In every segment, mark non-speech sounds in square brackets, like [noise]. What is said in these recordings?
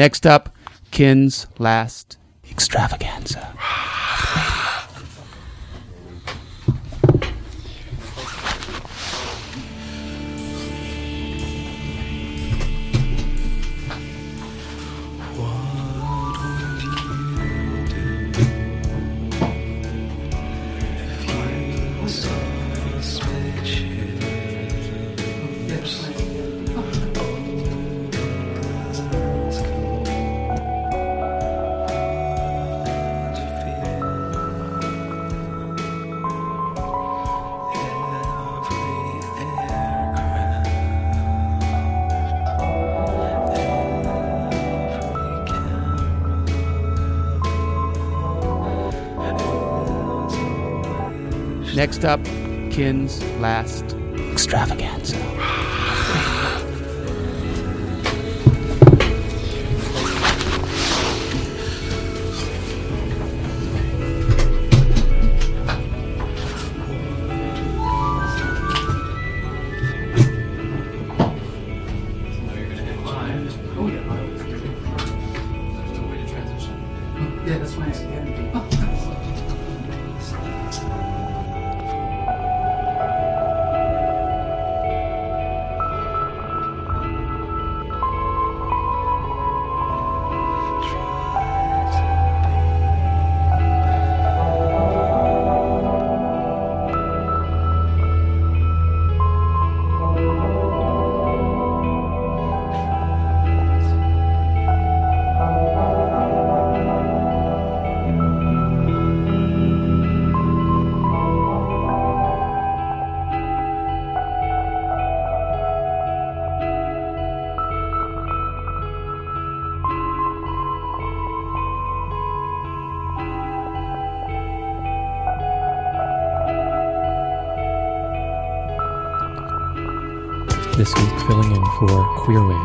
Next up, Ken's last extravaganza. Next up, Ken's Last Extravaganza. Queerwave.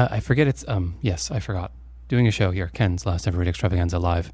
Uh, I forget it's um yes, I forgot. Doing a show here, Ken's last ever radio extravaganza live.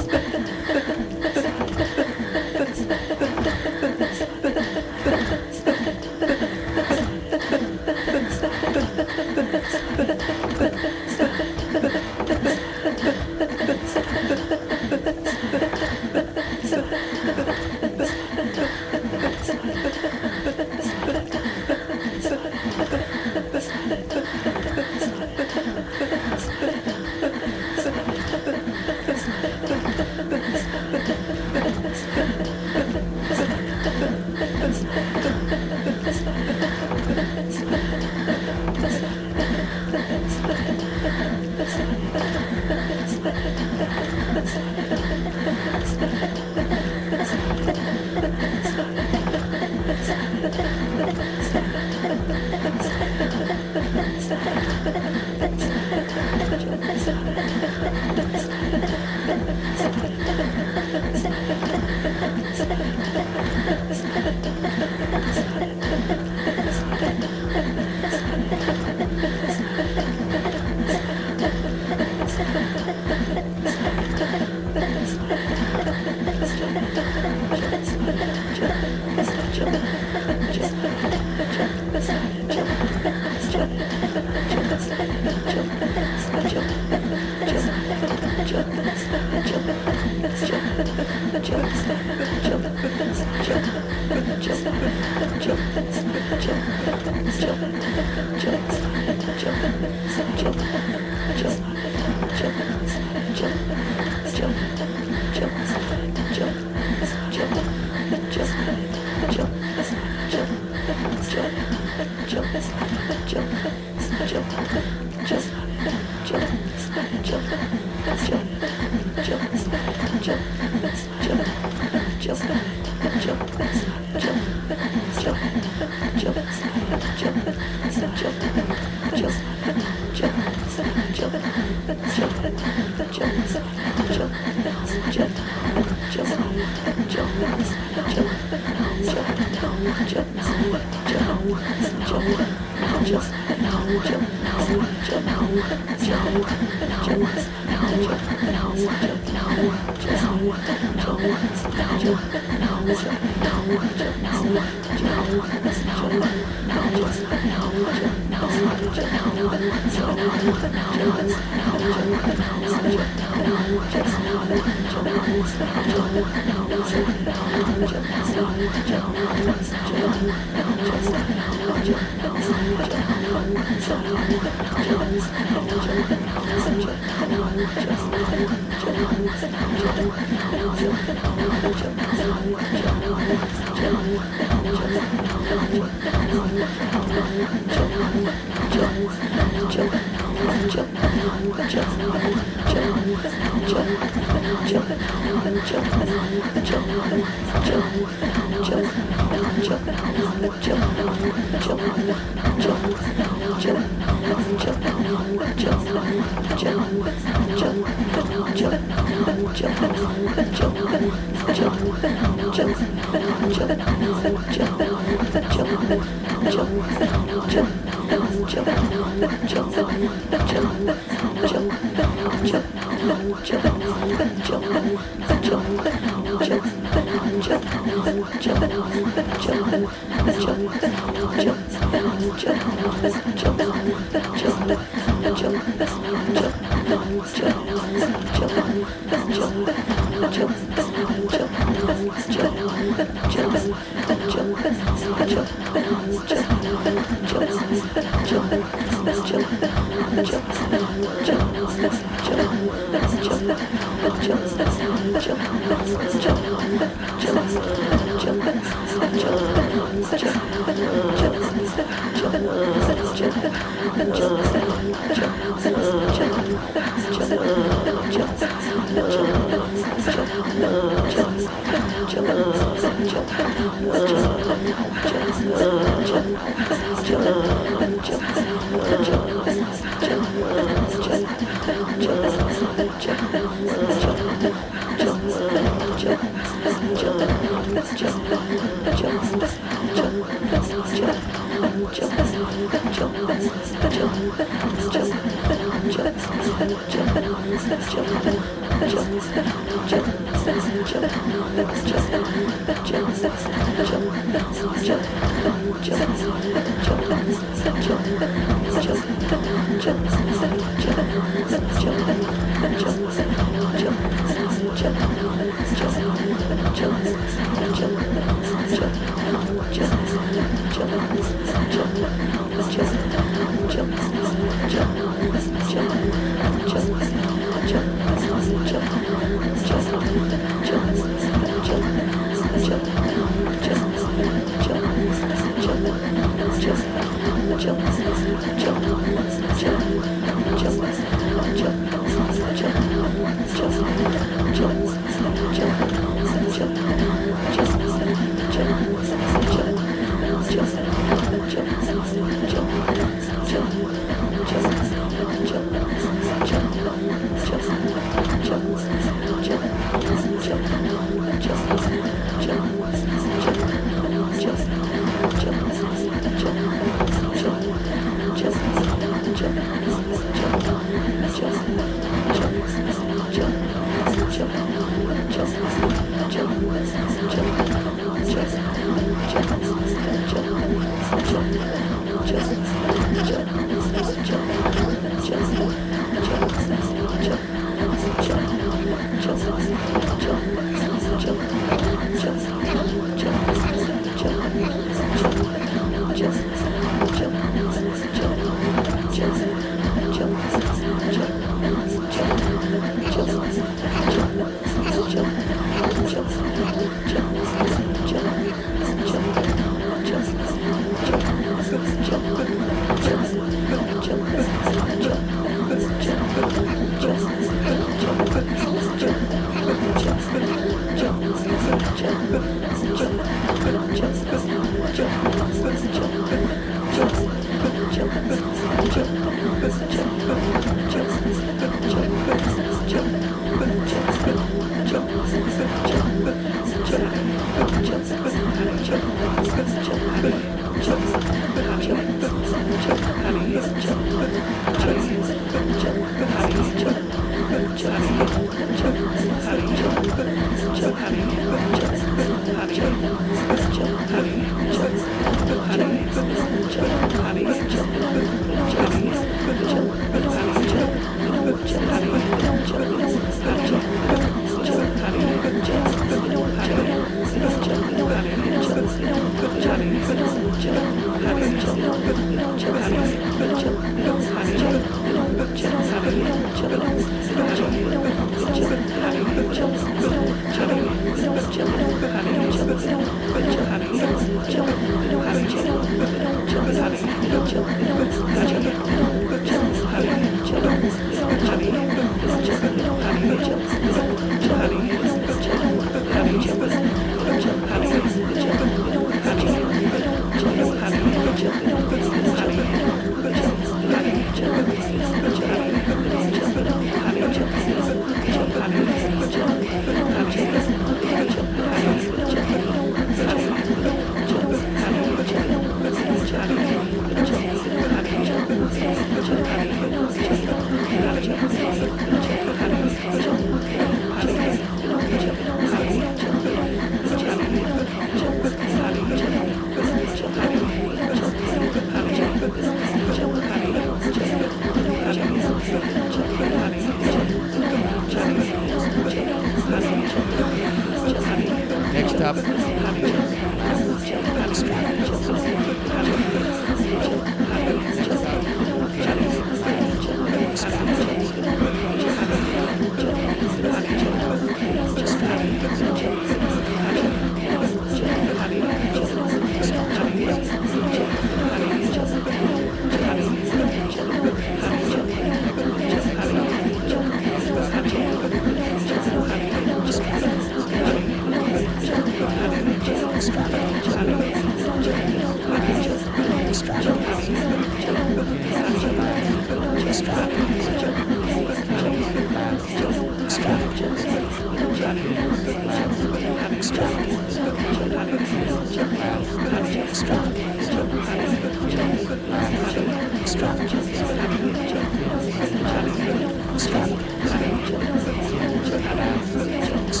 This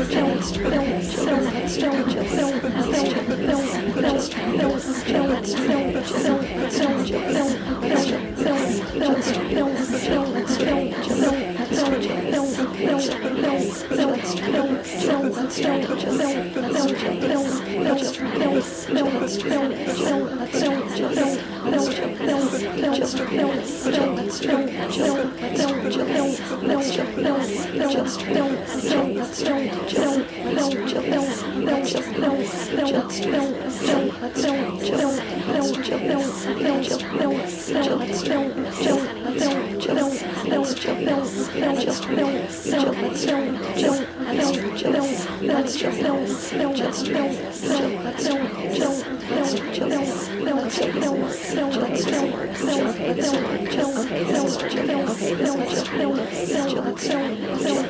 Let's Okay, this will work. Okay, this will work. So, so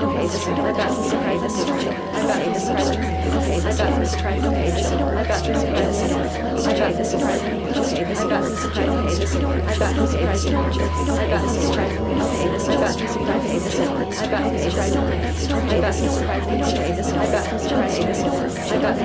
Okay, this is the best. Okay, this is the I got this sister. Okay, I got this try. Okay, this is I got this is I got this is Okay, this I got this is Okay, this is I got this is I got this is Okay, this I got this is Okay, this is I got this is I got this is I got this is I got this is I got this is I've got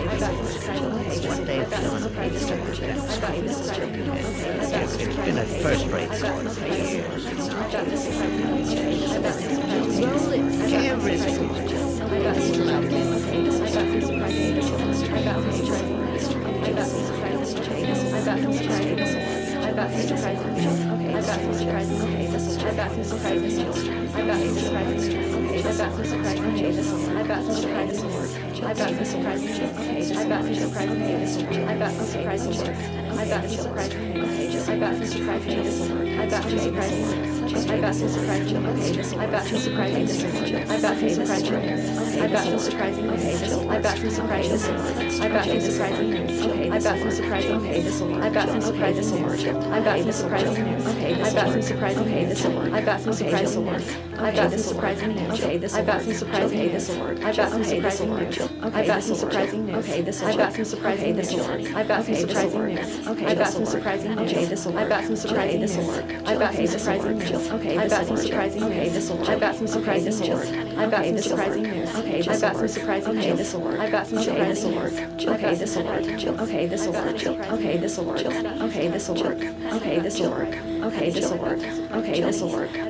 one day it's still in a It's been a first rate story for years. Everything. I got these surprises. Okay, I got these surprises. Okay, this is I got these surprises. I got these surprises. Okay, I got these surprises. Okay, this is I got these surprises. I've no surprise pages. I got no surprise pages. I got no surprise pages. I got no surprise pages. I got no surprise pages. I got no surprise pages. I got no surprise pages. I got no surprise pages. I got no surprise pages. I got no surprise pages. I got no surprise pages. I got no surprise pages. I got no surprise pages. I got no surprise pages. I got no surprise pages. I got no surprise pages. I got no surprise pages. I got no surprise pages. I got no surprise pages. I got no surprise pages news. I got some surprising news. Okay, this will I've got some surprising news. This will work. I got some surprising news. Okay, I got some surprising news. Okay, this will work. I got some surprising news. This will work. I got some surprising news. Okay, I got some surprising news. Okay, this will work. I got some surprising news. I got some surprising news. Okay, I got some surprising news. Okay, this will work. I got some surprising news. Okay, this will work. Okay, this will work. Okay, this will work. Okay, this will work. Okay, this will work. Okay, this will work. Okay, this will work.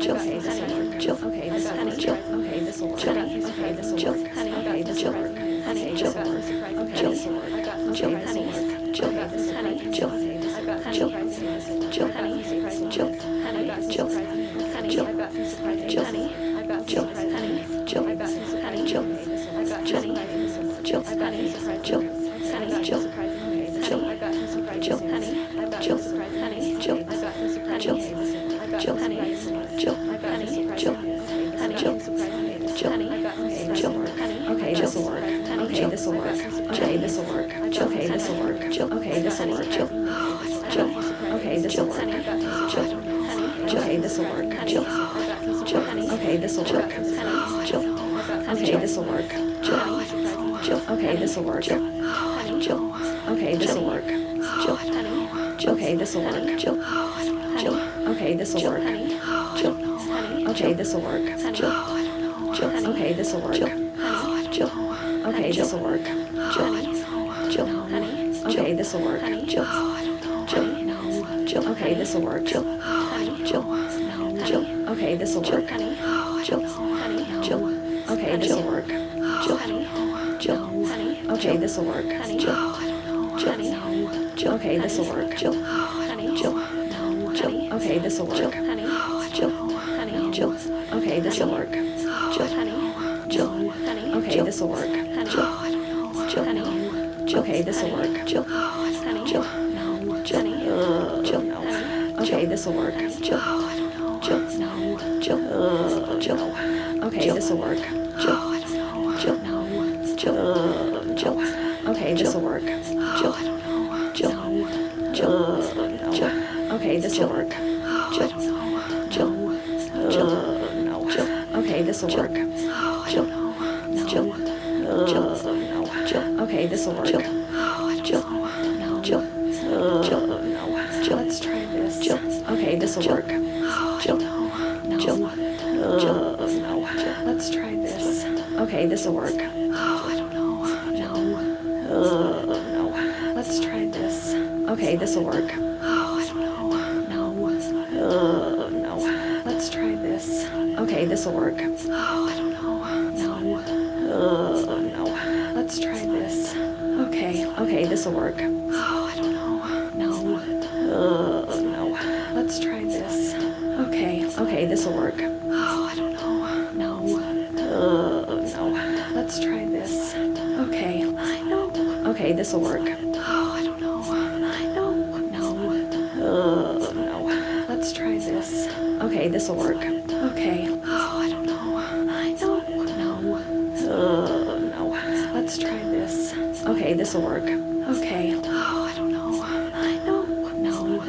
Jill. this'll work. Jill. Okay, this'll work. Jill. Jill. Okay, this'll work. Jill. Jill. Okay, this'll work. Jill. Jill. Okay, this'll work. Jill. Jill. Okay, this'll work. Jill. Okay, this'll work. Jill. Jill. Okay, this'll work. Jill. Okay, this'll work. Jill. Jill. Okay, this'll work. Jill. Jill. Jill. Okay, this'll work. Jill. Jill. Jill. Okay, this'll work. Jill. Jill, Jill, okay, Jill, work. Jill, Jill, okay, this will work. Jill, Jill, Jill, okay, this will work. Jill, Jill, Jill, okay, this will work. Jill, Jill, okay, this will work. Jill, Jill, okay, this will work. Jill, Jill, Jill, okay, this will work. Jill, Jill, Jill, Jill, okay, this will work. Jill. The work. doesn't work. Oh, I don't know. No, it's not. Uh, no. Let's try this. Okay, this will work. Oh, I don't know. No. Uh, no. Let's try this. Okay, okay, this will work. Oh, I don't know. No. Uh, no. Let's try this. Okay, okay, this will work. Oh, I don't know. No. Uh, no. Let's try this. Okay. I know. Okay, this will work. Okay, this will work. Okay. Oh, I don't know. I don't know. Uh, no. Let's try this. Okay, this will work. Okay. Oh, I don't know. I know. No. know.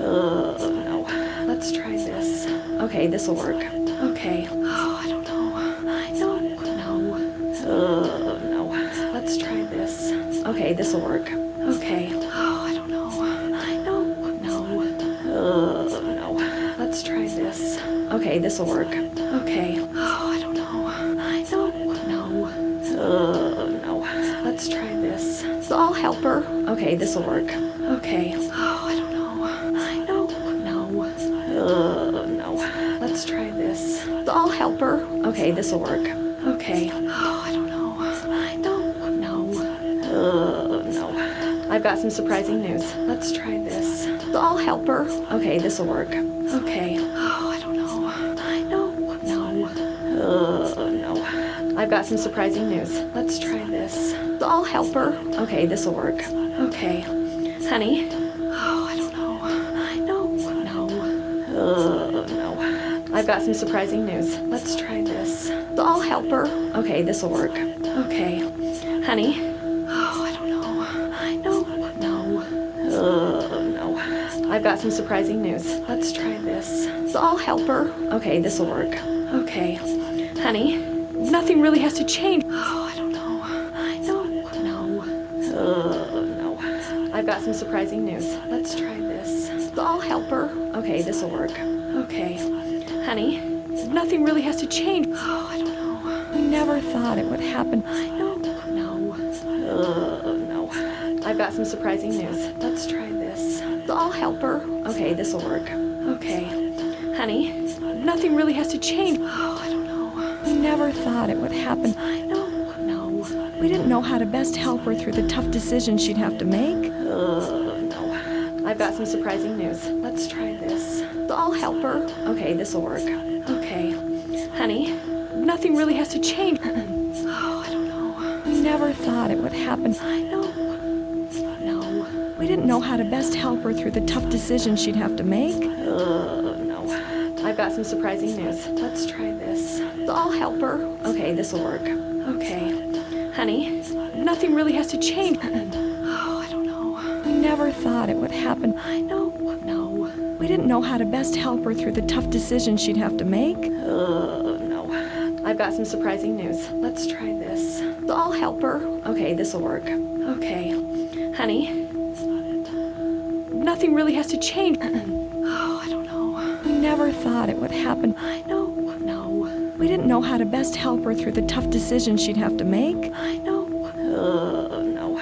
Uh, no. Let's try this. Okay, this will work. Okay. Oh, I don't know. I don't know. Uh, no. Let's try this. Okay, this will work. Okay, this'll work. Okay. Oh, I don't know. I uh, oh, don't know. Uh, no. Let's try this. So I'll help her. Okay, this'll work. Okay. Oh, I don't know. I don't know. Uh, no. Let's try this. So I'll help her. Okay, this'll work. Okay. Oh, I don't know. I don't know. Uh, no. I've got some surprising news. Let's try this. So I'll help her. Okay, this'll work. Okay. Got some surprising news. Let's try this. The all helper. Okay, this'll work. Okay. Honey. Oh, I don't know. I know. No. Uh, no. I've got some surprising news. Let's try this. The all helper. Okay, this'll work. Okay. Honey. Oh, I don't know. I know. No. Uh, no. I've got some surprising news. Let's try this. The all helper. Okay, this'll work. Okay. Honey. Nothing really has to change. Oh, I don't know. I know. No. Uh, no. I've got some surprising news. Let's try this. The all helper. Okay, this'll work. Okay. Honey. Nothing really has to change. Oh, I don't know. I never thought it would happen. I know. No. Uh, no. I've got some surprising news. Let's try this. The all helper. Okay, this'll work. Okay. Honey. Nothing really has to change. Oh, I don't know. Never thought it would happen. I know. No. We didn't know how to best help her through the tough decisions she'd have to make. Uh, no. I've got some surprising news. Let's try this. The all helper. Okay, this'll work. Okay. Honey, nothing really has to change. [clears throat] oh, I don't know. We never thought it would happen. I know. No. We didn't know how to best help her through the tough decisions she'd have to make. Uh, got some surprising news. Let's try this. The all helper. Okay, this'll work. Okay. Honey, nothing really has to change. oh, I don't know. We never thought it would happen. I know. No. We didn't know how to best help her through the tough decisions she'd have to make. Uh, no. I've got some surprising news. Let's try this. The all helper. Okay, this'll work. Okay. Honey, nothing really has to change. [clears throat] never thought it would happen. I know. No. We didn't know how to best help her through the tough decisions she'd have to make. I know. No.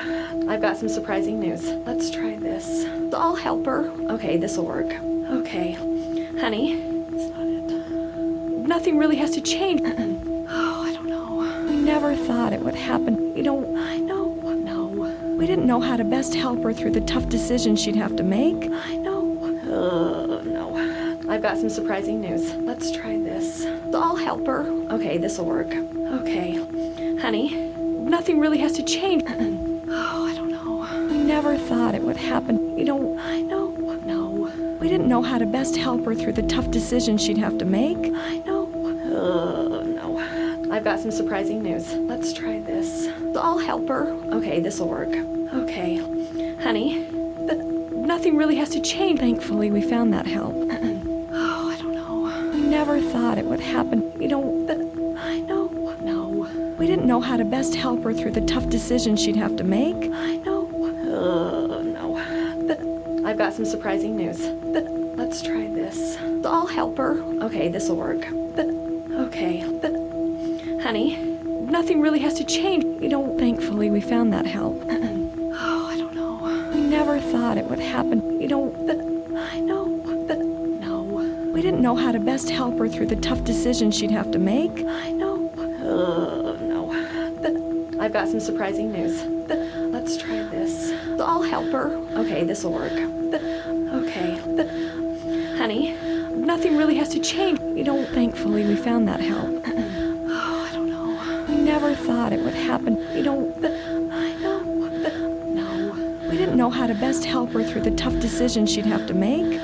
I've got some surprising news. Let's try this. The help her. Okay, this'll work. Okay. Honey, that's not it. nothing really has to change. [clears throat] oh, I don't know. We never thought it would happen. You know, I know. No. We didn't know how to best help her through the tough decisions she'd have to make. I know. Uh. I've got some surprising news. Let's try this. The all helper. Okay, this'll work. Okay. Honey, nothing really has to change. [clears throat] oh, I don't know. We never thought it would happen. You know, I know. No. We didn't know how to best help her through the tough decisions she'd have to make. I know. Uh, no. I've got some surprising news. Let's try this. The all helper. Okay, this'll work. Okay. Honey, but [laughs] nothing really has to change. Thankfully, we found that help. [clears throat] never thought it would happen. You know, th- I know. No. We didn't know how to best help her through the tough decisions she'd have to make. I know. Uh, no. But I've got some surprising news. But let's try this. I'll help her. Okay, this'll work. But, okay. but, honey, nothing really has to change. You know, thankfully we found that help. [clears throat] oh, I don't know. We never thought it would happen. You know, th- know how to best help her through the tough decisions she'd have to make. I know. Uh, no. Th- I've got some surprising news. Th- let's try this. I'll help her. Okay, this'll work. Th- okay. Th- honey, nothing really has to change. You know, thankfully we found that help. [clears throat] oh, I don't know. We never thought it would happen. You know, th- I know. Th- no. We didn't know how to best help her through the tough decisions she'd have to make.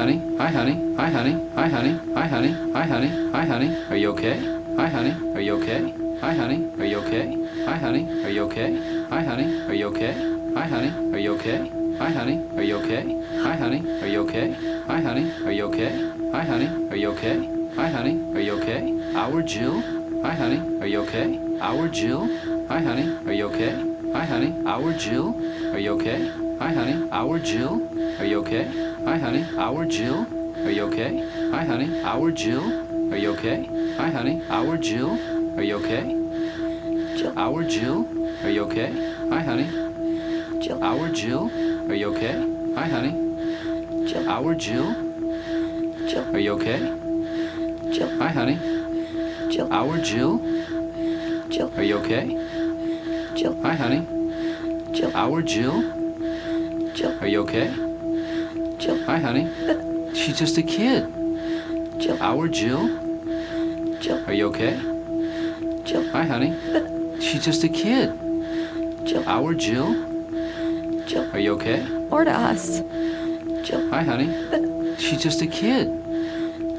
I know. Hi, honey. Hi, honey. Hi, honey. Hi, honey. Hi, honey. Hi, honey. Hi, honey. Are you okay? Hi, honey. Are you okay? Hi, honey. Are you okay? Hi, honey. Are you okay? Hi, honey. Are you okay? Hi, honey. Are you okay? Hi, honey. Are you okay? Hi, honey. Are you okay? Hi, honey. Are you okay? Hi, honey. Are you okay? Hi, honey. Are you okay? Our Jill. Hi, honey. Are you okay? Our Jill. Hi, honey. Are you okay? Hi, honey. Our Jill. Are you okay? Hi, honey. Our Jill. Are you okay? Hi, honey. Our Jill. Are you okay? Hi, honey. Our Jill. Are you okay? Hi, honey. Our Jill. Are you okay? Jill. Our Jill. Are you okay? Hi, honey. Jill. Our Jill. Are you okay? Hi, honey. Jill. Our Jill. Jill. Are you okay? Jill. Hi, honey. Jill. Our Jill? Jill. Are you okay? Jill. Hi, honey. Jill. Our Jill? Jill. Are you okay? Jill. Hi, honey. She's just a kid. Jill. Our Jill? Jill. Are you okay? Jill. Hi, honey. She's just a kid. Jill. Our Jill? Jill. Are you okay? Or to us. Jill. Hi, honey. She's just a kid.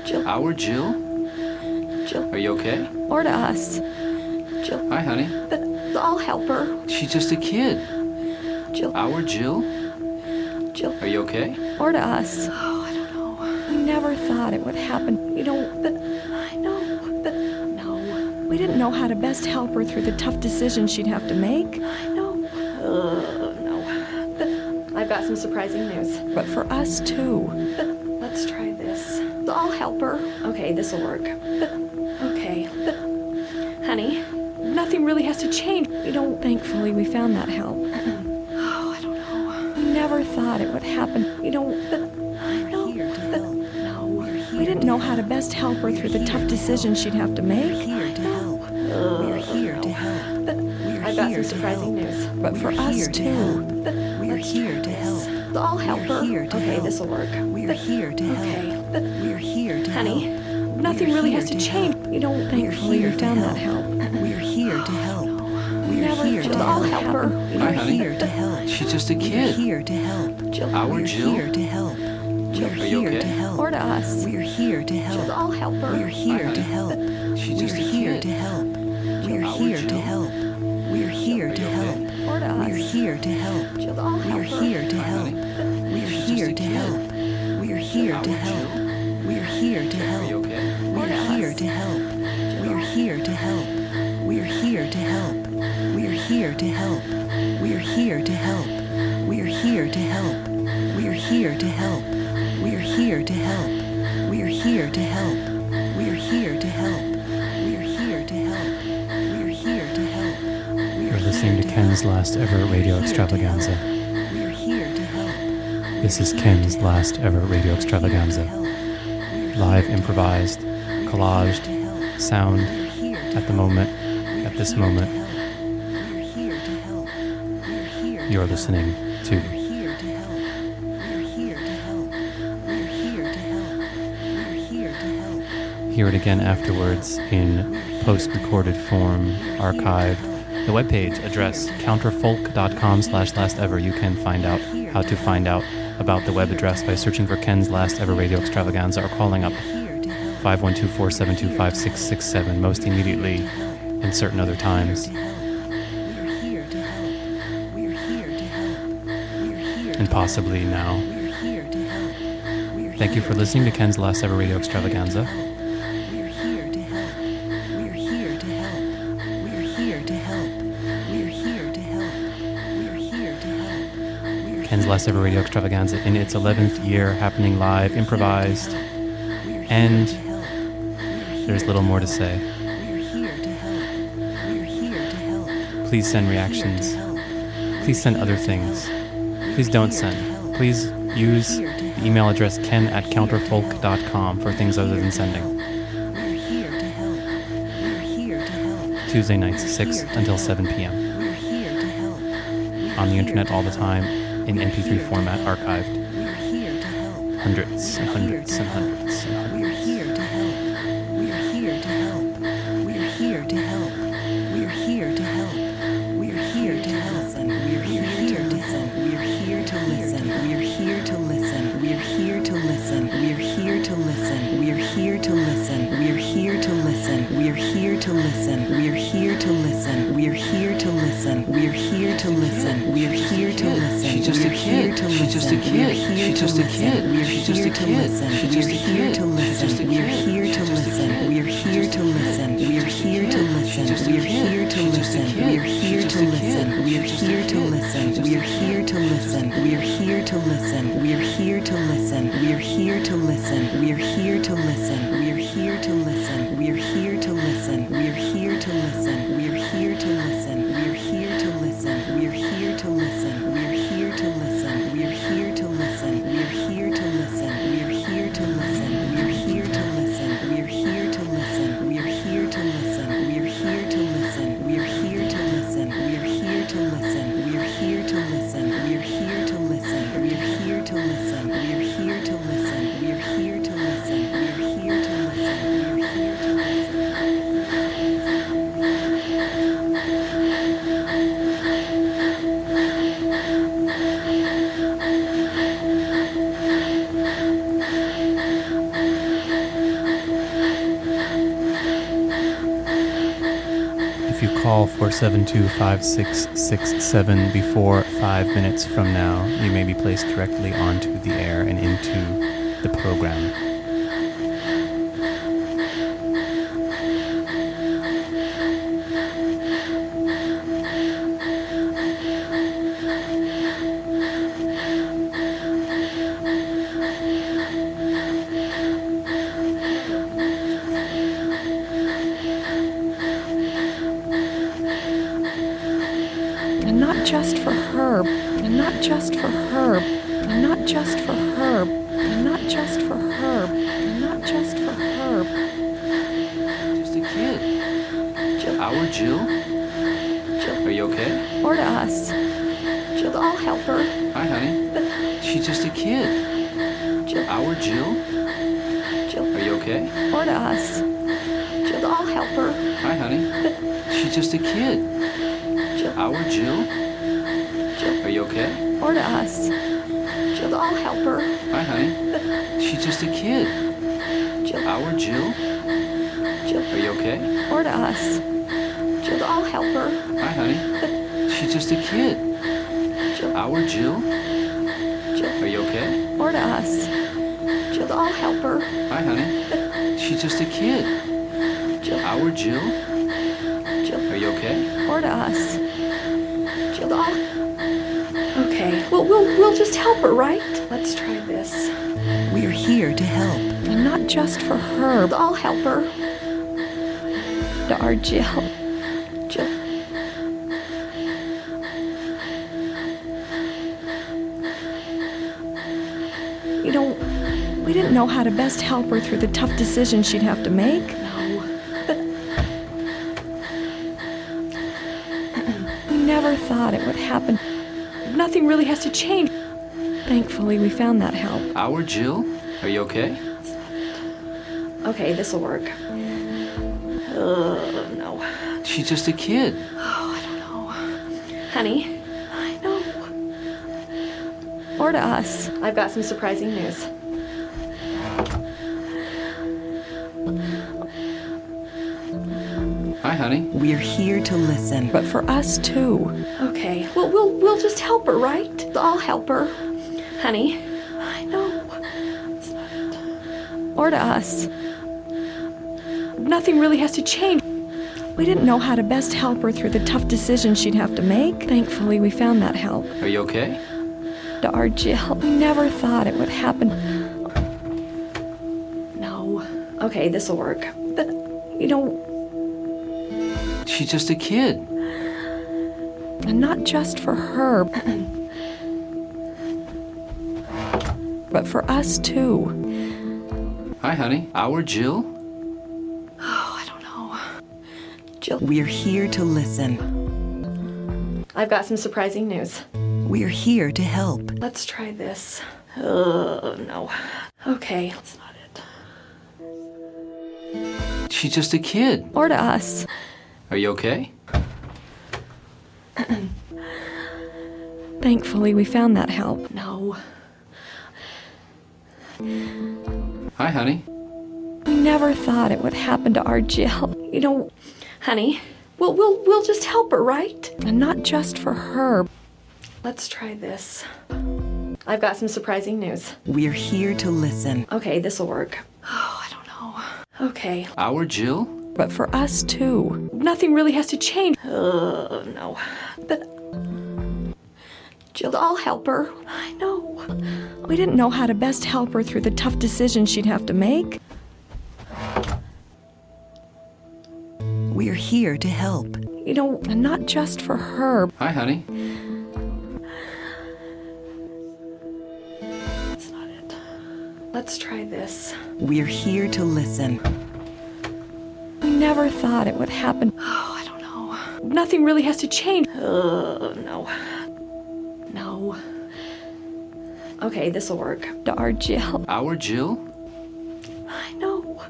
Jill. Our Jill? Jill. Are you okay? Or to us. Jill. Hi, honey. I'll help her. She's just a kid. Jill. Our Jill? Jill. Are you okay? Or to us. Oh, I don't know. We never thought it would happen. You know, but I know, but no. We didn't know how to best help her through the tough decisions she'd have to make. I know. Uh, no. But I've got some surprising news. But for us too. But let's try this. I'll help her. Okay, this'll work. But okay. But honey, nothing really has to change. You know, thankfully we found that help. Never thought it would happen. You know, I know, no. We didn't know how to best help her through the tough decisions she'd have to make. Here to help. We're here to help. We're I've got here some to surprising help. news. But for us too. We're here to help. I'll help her. here to okay, help. this'll work. We're here to help. We're here to honey, nothing really has to change. You know, We're thankfully to found that help. We're here to help. We're Never here to thought help. help her. We're honey. here to help. She's just a kid. We're here to help. Jill. Our We're Jill? here to help. We're Are you okay? to help. Or to us. We're here to Jill, help. I'll help her. We're here to help. She's We're a here kid. to help. We're Our here to help. We're here to help. Or to us. We're here to help. Jill, I'll help We're here to help. We're here to help. We're here to help. We're here to help. Here to help. We're here to help. We're here to help. We're here to help. We're here to help. We're here to help. We're here to help. We're here to help. We're here to help. You're listening to Ken's last ever radio extravaganza. We're here to help. This is Ken's last ever radio extravaganza. Live improvised, collaged, sound at the moment, at this moment. Here to help. Hear it again afterwards in post recorded form, archived. The webpage address counterfolk.com slash last ever. You can find out how to find out about the web address by searching for Ken's last ever radio extravaganza or calling up Here 512 472 5667 most immediately and certain other times. possibly now. Thank you for listening to Ken's last ever radio extravaganza. Ken's Last Ever Radio Extravaganza in its 11th year, happening live, improvised, and there's little more to say. Please send reactions. Please send other things. Please don't send. Please use the email address ken at counterfolk.com for things other than sending. Tuesday nights, 6 until 7 p.m. On the internet all the time, in MP3 format, archived. Hundreds and hundreds and hundreds. She's just a kid. She's to just a listen. kid. We're She's just a here to kid. listen. She's just a We're here kid. to She's just listen. a We're here to She's just a listen. We're here to listen. We're here to listen. She's just a We're here to She's just a listen. We're here to listen. We're She's just a here to listen. She's just a We're here to listen. We're here to listen. We're here to listen. We're here to listen. We're here to listen. We're here to listen. We're here to listen. We're here to listen. We're here to listen. We're here to listen. We're here to listen. 472 5667 before five minutes from now, you may be placed directly onto the air and into the program. Not just for. And not just for. And not just for. And not just for. And not just for Herb. Just a kid. Our Jill? Are you okay? Or to us. Jill, I'll help her. Hi, honey. She's just a kid. Jill, Our Jill? Jill, Are you okay? or to us. Jill, I'll help her. Hi, honey. She's just a kid. Jill, Our Jill? Jill, Are you okay? or to us. Jill, I'll help her. Hi, honey. She's just a kid. Jill, Our Jill? Jill, Are you okay? or to us. Jill, I'll help her. Hi, honey. She's just a kid. Jill, Our Jill? Jill, Are you okay? or to us. Jill, I'll help her. Hi, honey. She's just a kid. Jill, Our Jill? Jill, Are you okay? or to us. Jill, I'll. Okay, well, we'll we'll just help her, right? Let's try this. We're here to help. And not just for her. I'll help her. To our Jill. Jill, You know, we didn't know how to best help her through the tough decisions she'd have to make. Really has to change. Thankfully, we found that help. Our Jill? Are you okay? okay, this'll work. Uh, no. She's just a kid. Oh, I don't know. Honey, I know. Or to us. I've got some surprising news. Honey. We're here to listen. But for us, too. Okay, well, we'll we'll just help her, right? I'll help her. Honey, I know. Or to us. Nothing really has to change. We didn't know how to best help her through the tough decisions she'd have to make. Thankfully, we found that help. Are you okay? To our Jill. We never thought it would happen. No. Okay, this'll work. But, you know, She's just a kid. And not just for her, but for us, too. Hi, honey. Our Jill? oh, I don't know. Jill, We're here to listen. I've got some surprising news. We're here to help. Let's try this. Oh, no. Okay, that's not it. She's just a kid. Or to us. Are you okay? [clears throat] Thankfully, we found that help. No. Hi, honey. We never thought it would happen to our Jill. You know, honey, we'll we'll we'll just help her, right? And not just for her. Let's try this. I've got some surprising news. We're here to listen. Okay, this'll work. [sighs] Oh, I don't know. Okay. Our Jill? But for us, too. Nothing really has to change. [sighs] Oh, no. But. Jill, I'll help her. I know. We didn't know how to best help her through the tough decisions she'd have to make. We're here to help. You know, not just for her. Hi, honey. that's not it. Let's try this. We're here to listen. Never thought it would happen. [sighs] Oh, I don't know. Nothing really has to change. Oh, [sighs] no. No. Okay, this'll work. Our Jill. Our Jill? I know.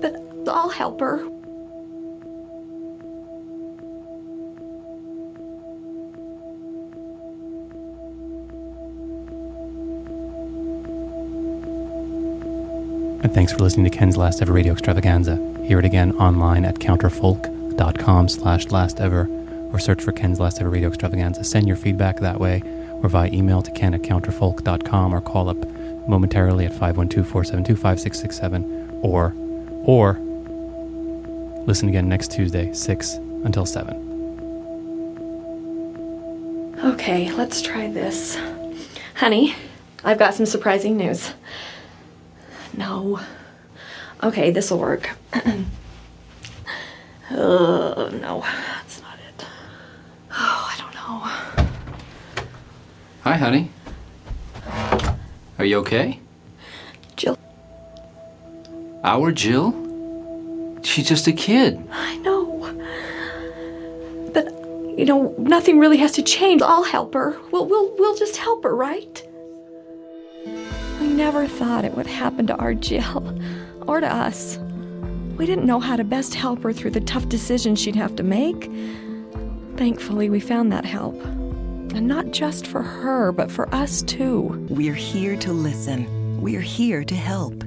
But I'll help her. And thanks for listening to Ken's last ever radio extravaganza. Hear it again online at counterfolk.com. slash last ever or search for Ken's Last Ever Radio Extravaganza. Send your feedback that way or via email to ken at counterfolk.com or call up momentarily at 512-472-5667 or or listen again next Tuesday, 6 until 7. Okay, let's try this. Honey, I've got some surprising news. No. Okay, this'll work. oh, [clears throat] no, that's not it. Oh, I don't know. Hi, honey. Are you okay? Jill, Our Jill? She's just a kid. I know. But, you know, nothing really has to change. I'll help her. We'll, we'll, we'll just help her, right? Never thought it would happen to our Jill, or to us. We didn't know how to best help her through the tough decisions she'd have to make. Thankfully, we found that help. And not just for her, but for us too. We're here to listen. We're here to help.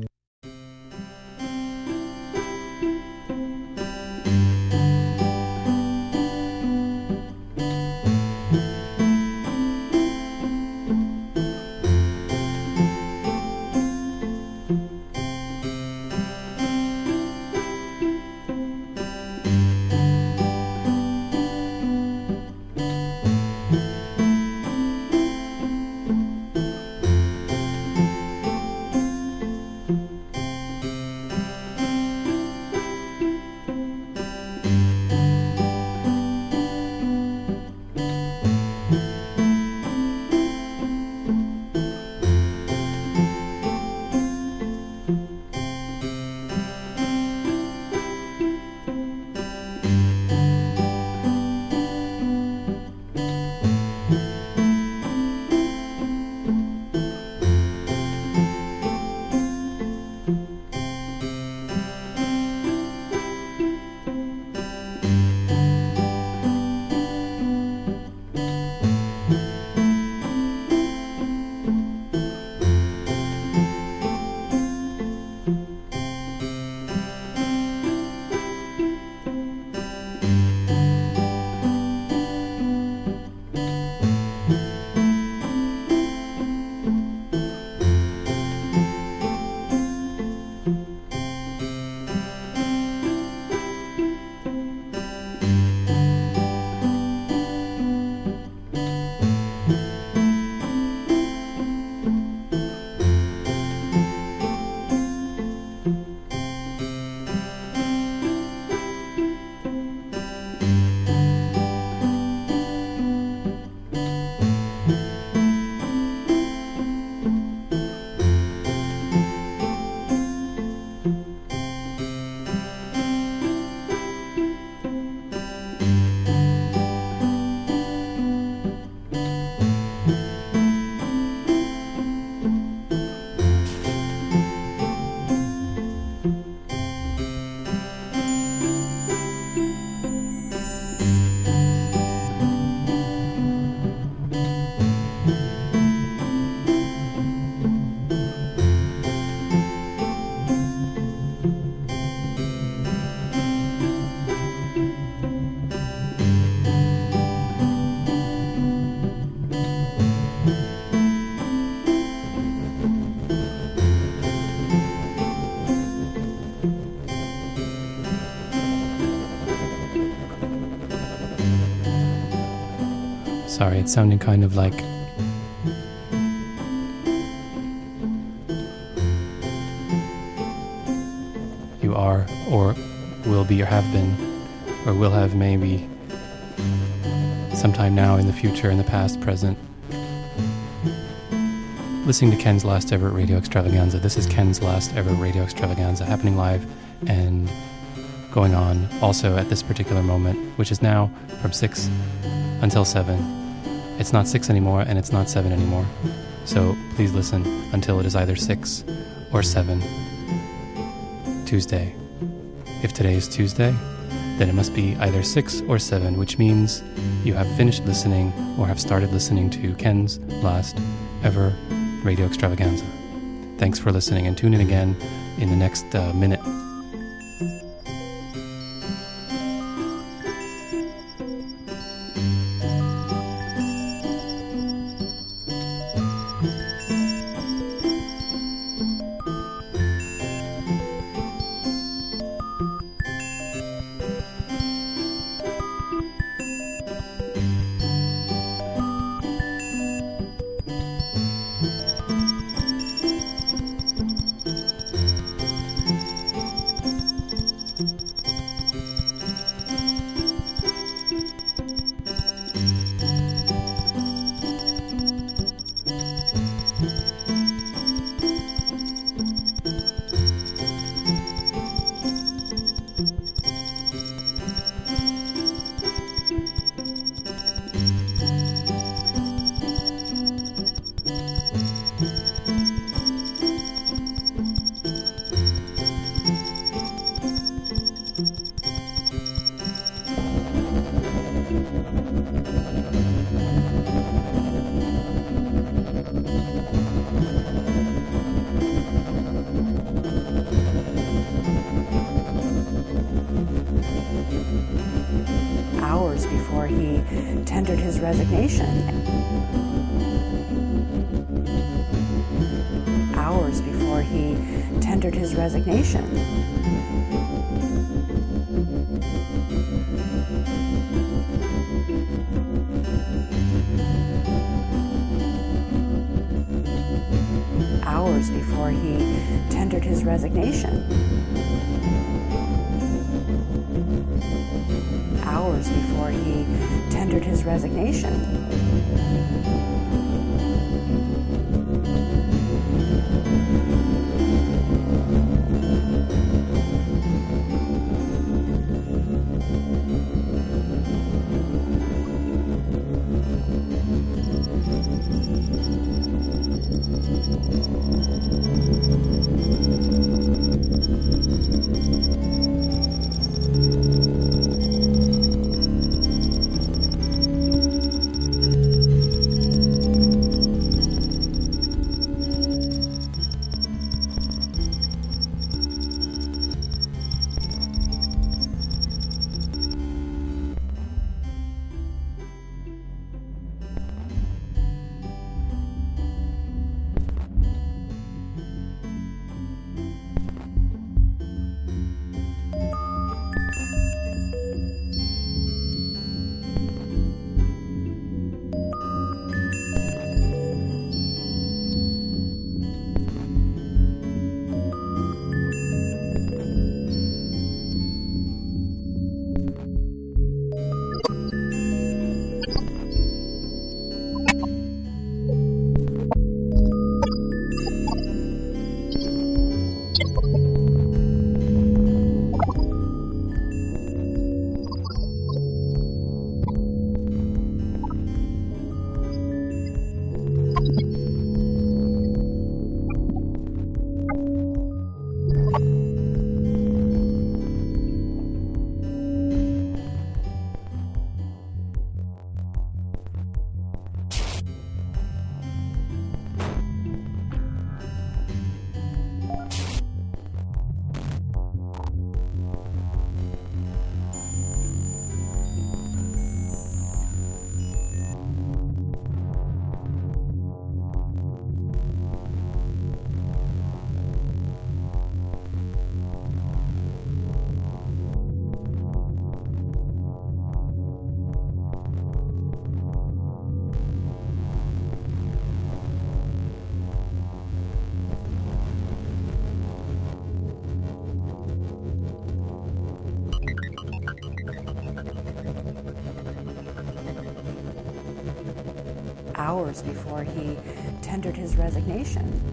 It's sounding kind of like. You are, or will be, or have been, or will have maybe sometime now in the future, in the past, present. Listening to Ken's last ever radio extravaganza. This is Ken's last ever radio extravaganza happening live and going on also at this particular moment, which is now from 6 until 7. It's not 6 anymore and it's not 7 anymore. So please listen until it is either 6 or 7 Tuesday. If today is Tuesday, then it must be either 6 or 7, which means you have finished listening or have started listening to Ken's last ever radio extravaganza. Thanks for listening and tune in again in the next uh, minute. Hours before he tendered his resignation.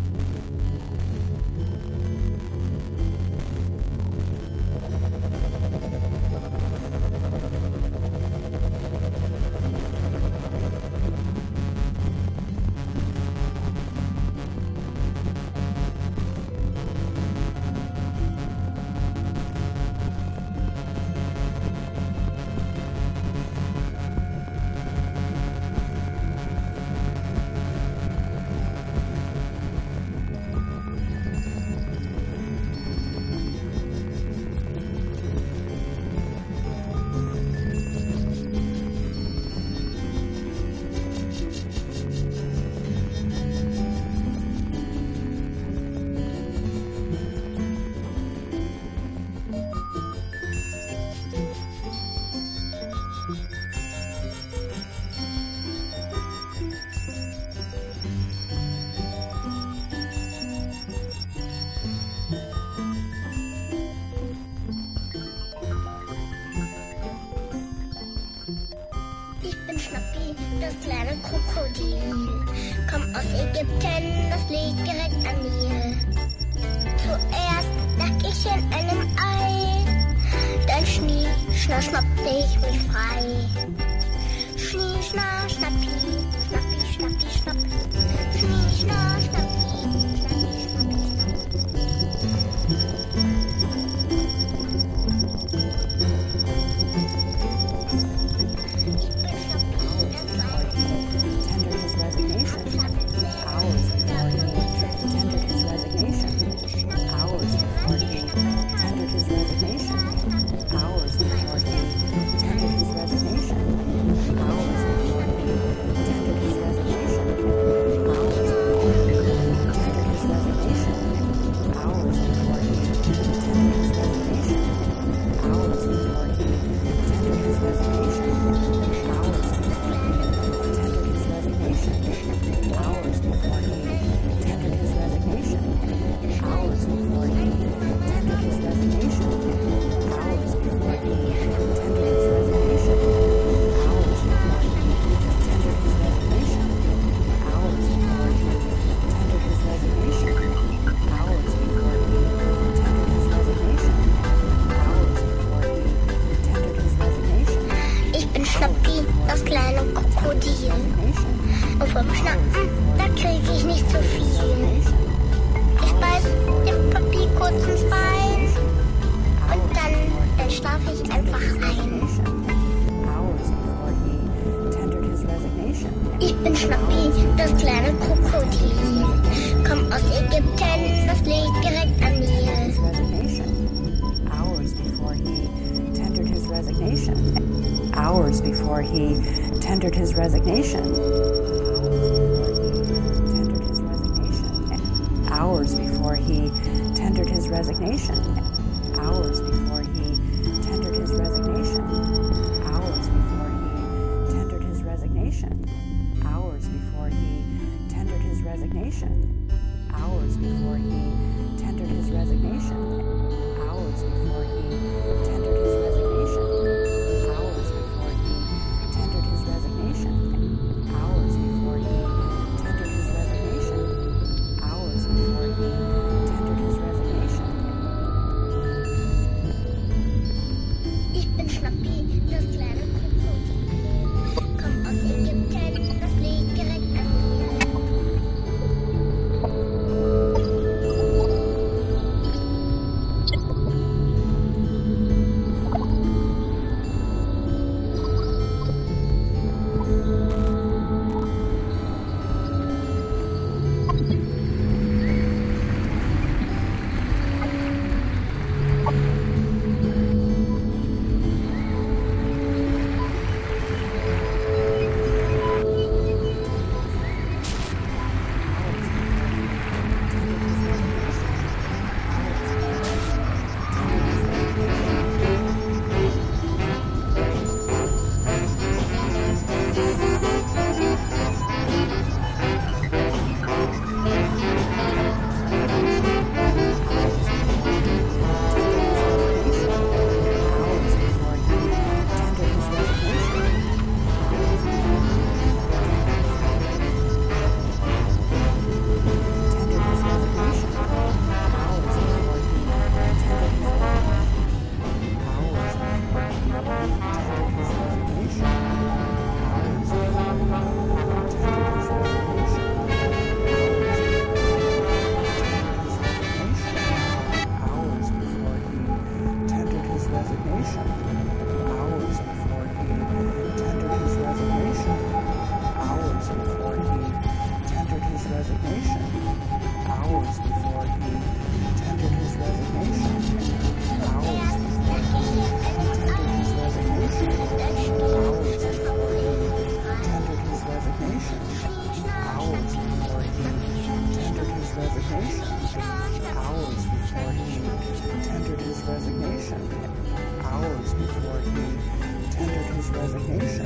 overhängst.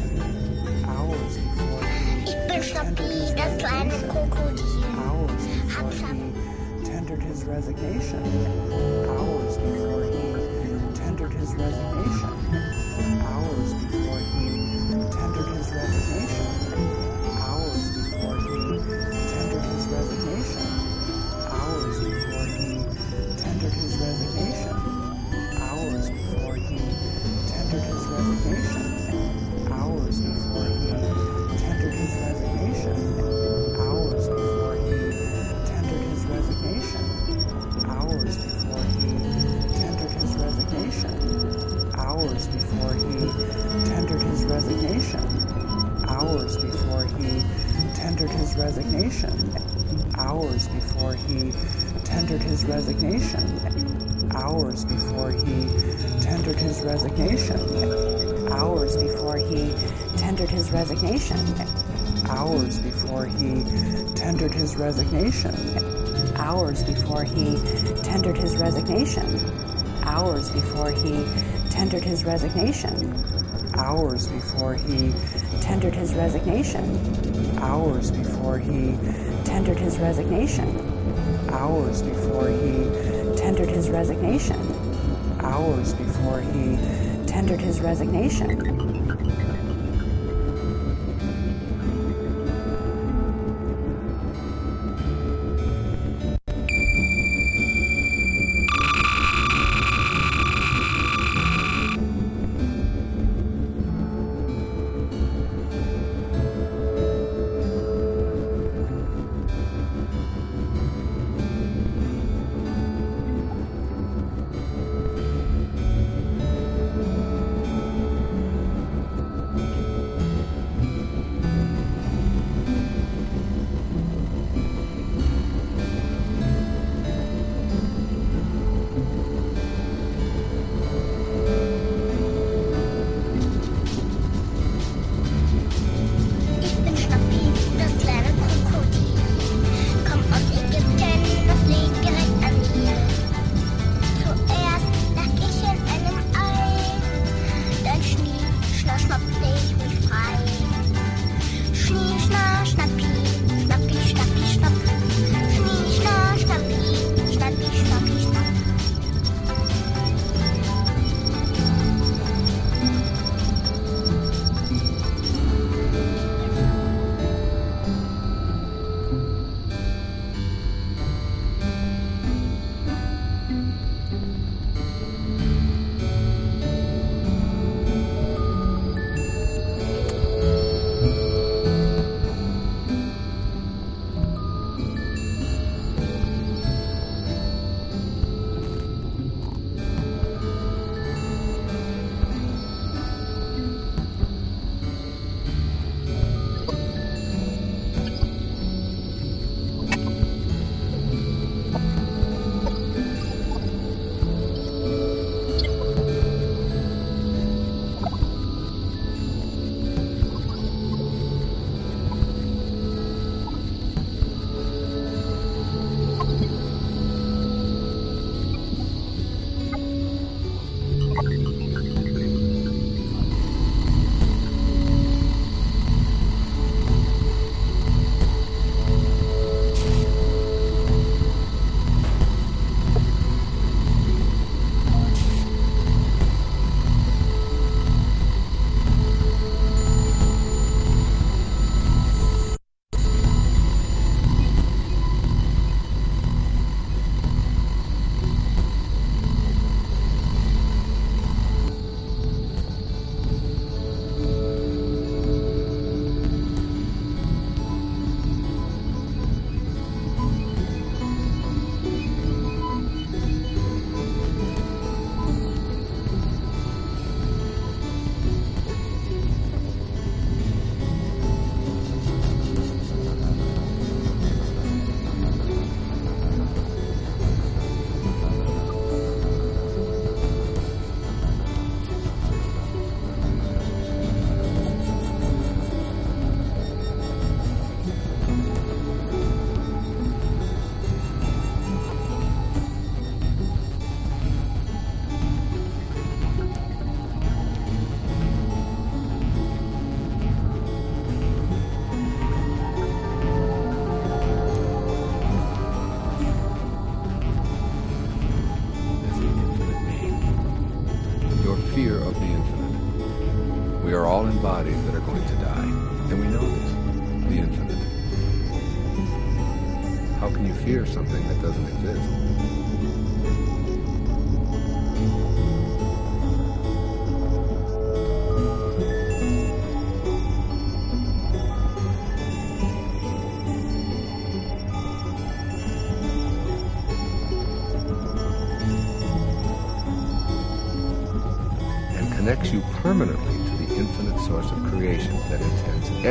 Ich bin das kleine Krokodil. Tendered his resignation. Hours before he tendered his resignation. resignation. Hours before he tendered his resignation, hours before he tendered his resignation, hours before he tendered his resignation, hours before he tendered his resignation, hours before he tendered his resignation, hours before he tendered his resignation.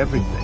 everything.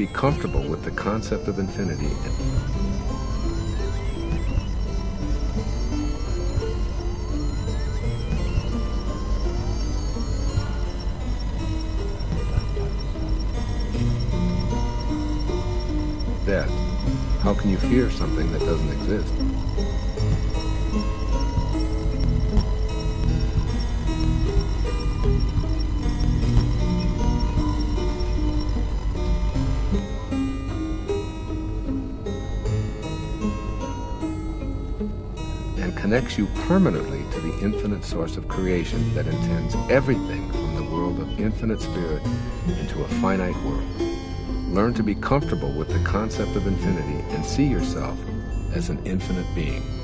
be comfortable with the concept of infinity. Death. How can you fear something that doesn't exist? connects you permanently to the infinite source of creation that intends everything from the world of infinite spirit into a finite world. Learn to be comfortable with the concept of infinity and see yourself as an infinite being.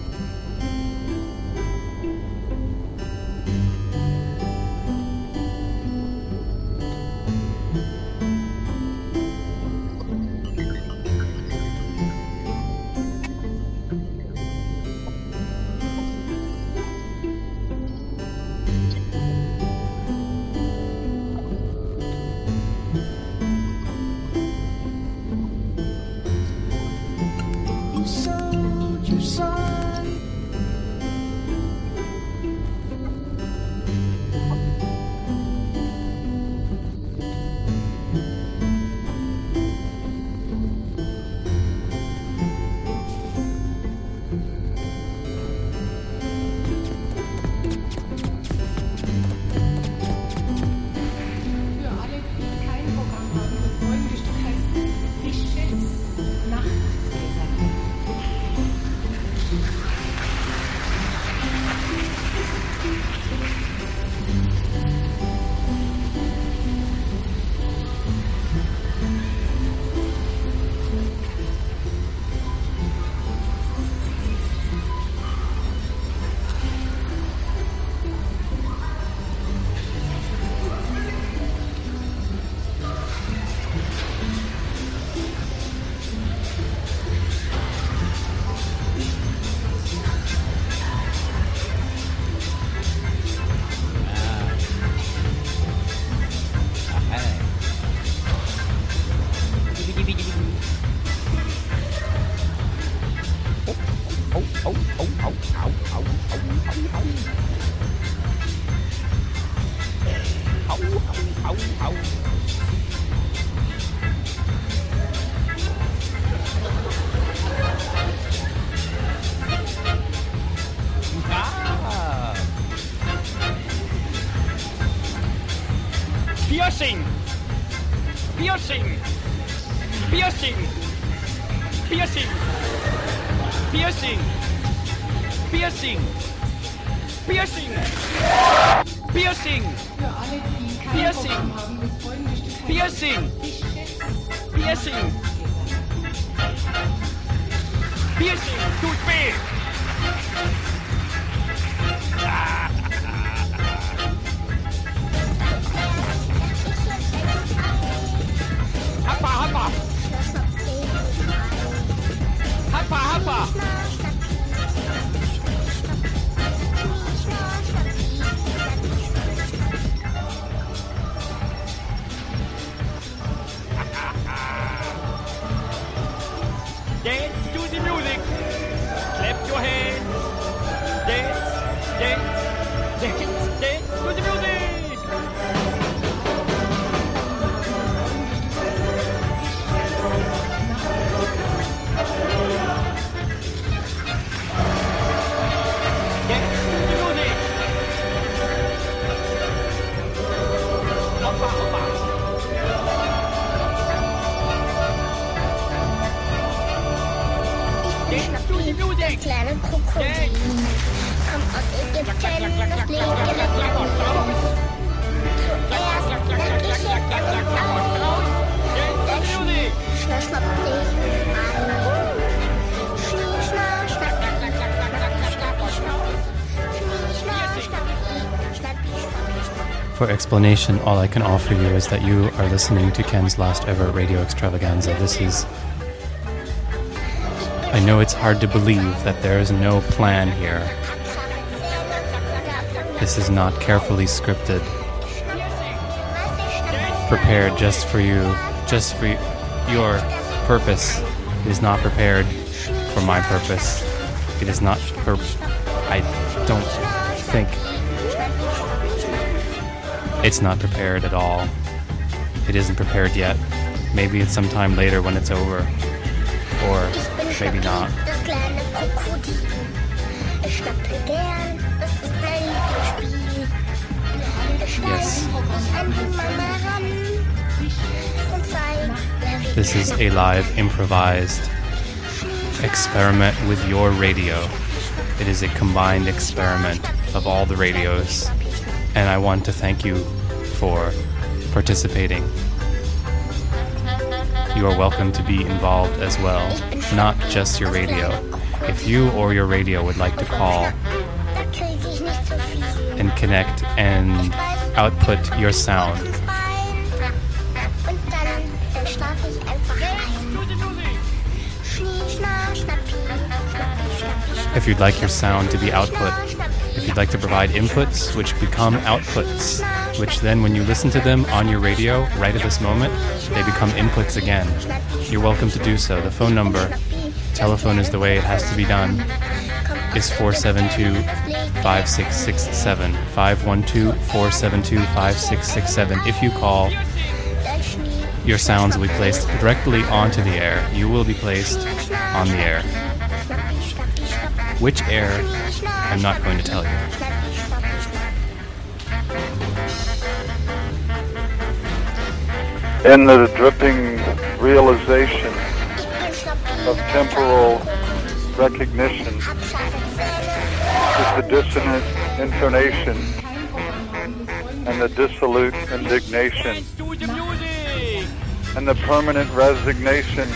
For explanation, all I can offer you is that you are listening to Ken's last ever radio extravaganza. This is. I know it's hard to believe that there is no plan here. This is not carefully scripted, prepared just for you, just for your purpose. It is not prepared for my purpose. It is not per. I don't think it's not prepared at all. It isn't prepared yet. Maybe it's sometime later when it's over. Or maybe not. Das kleine Krokodil. Er ich schnappe gern, das ist mein Lieblingsspiel. Yes. mich an die Mama ran und zeig, wer wie This is a live improvised experiment with your radio. It is a combined experiment of all the radios. And I want to thank you for participating. You are welcome to be involved as well, not just your radio. If you or your radio would like to call and connect and output your sound. If you'd like your sound to be output you'd like to provide inputs which become outputs, which then when you listen to them on your radio right at this moment, they become inputs again. You're welcome to do so. The phone number, telephone is the way it has to be done, is 472 5667. 512 472 5667. If you call, your sounds will be placed directly onto the air. You will be placed on the air. Which air, I'm not going to tell you. in the dripping realization of temporal recognition is the dissonant intonation and the dissolute indignation and the permanent resignation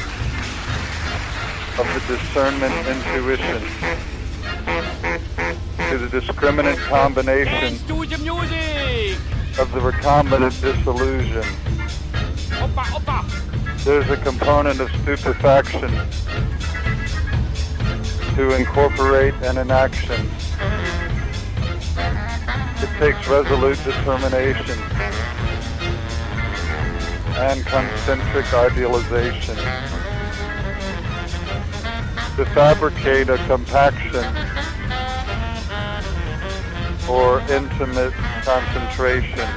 of the discernment intuition to the discriminant combination To the music. of the recombinant disillusion. There's a component of stupefaction to incorporate an inaction. It takes resolute determination and concentric idealization to fabricate a compaction or intimate concentration.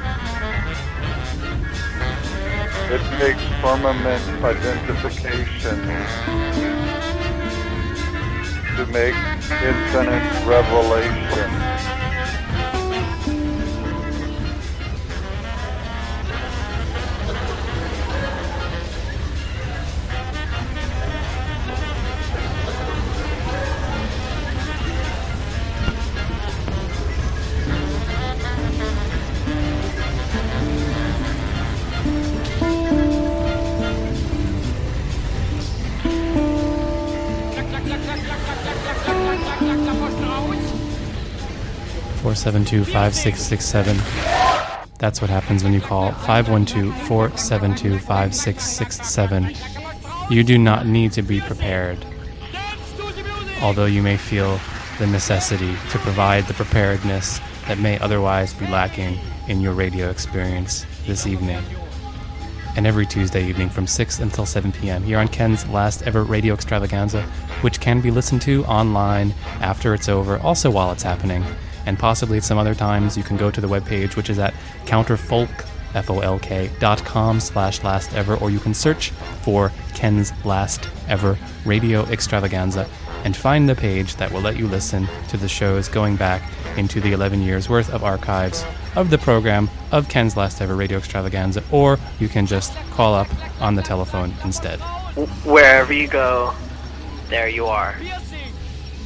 It takes firmament identification to make infinite revelation. Four seven two five six six seven. That's what happens when you call 512 472 5667. You do not need to be prepared, although you may feel the necessity to provide the preparedness that may otherwise be lacking in your radio experience this evening. And every Tuesday evening from 6 until 7 p.m. here on Ken's last ever radio extravaganza, which can be listened to online after it's over, also while it's happening and possibly at some other times you can go to the webpage which is at counterfolk F-O-L-K dot com slash last ever or you can search for Ken's last ever radio extravaganza and find the page that will let you listen to the shows going back into the 11 years worth of archives of the program of Ken's last ever radio extravaganza or you can just call up on the telephone instead. Wherever you go, there you are.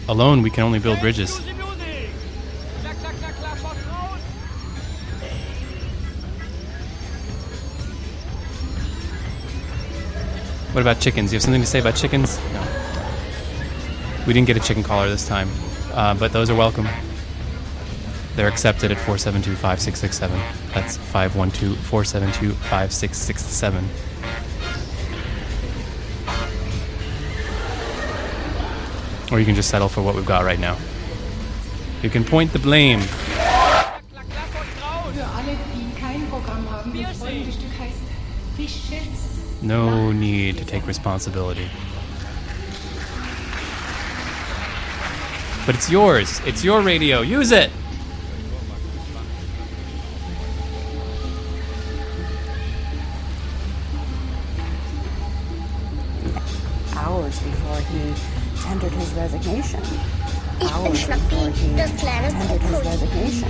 Alone we can only build bridges. What about chickens? You have something to say about chickens? No. We didn't get a chicken collar this time, uh, but those are welcome. They're accepted at 472 5667. That's 512 472 5667. Or you can just settle for what we've got right now. You can point the blame. No need to take responsibility. But it's yours. It's your radio. Use it. Hours before he tendered his resignation. Hours before he tendered his resignation.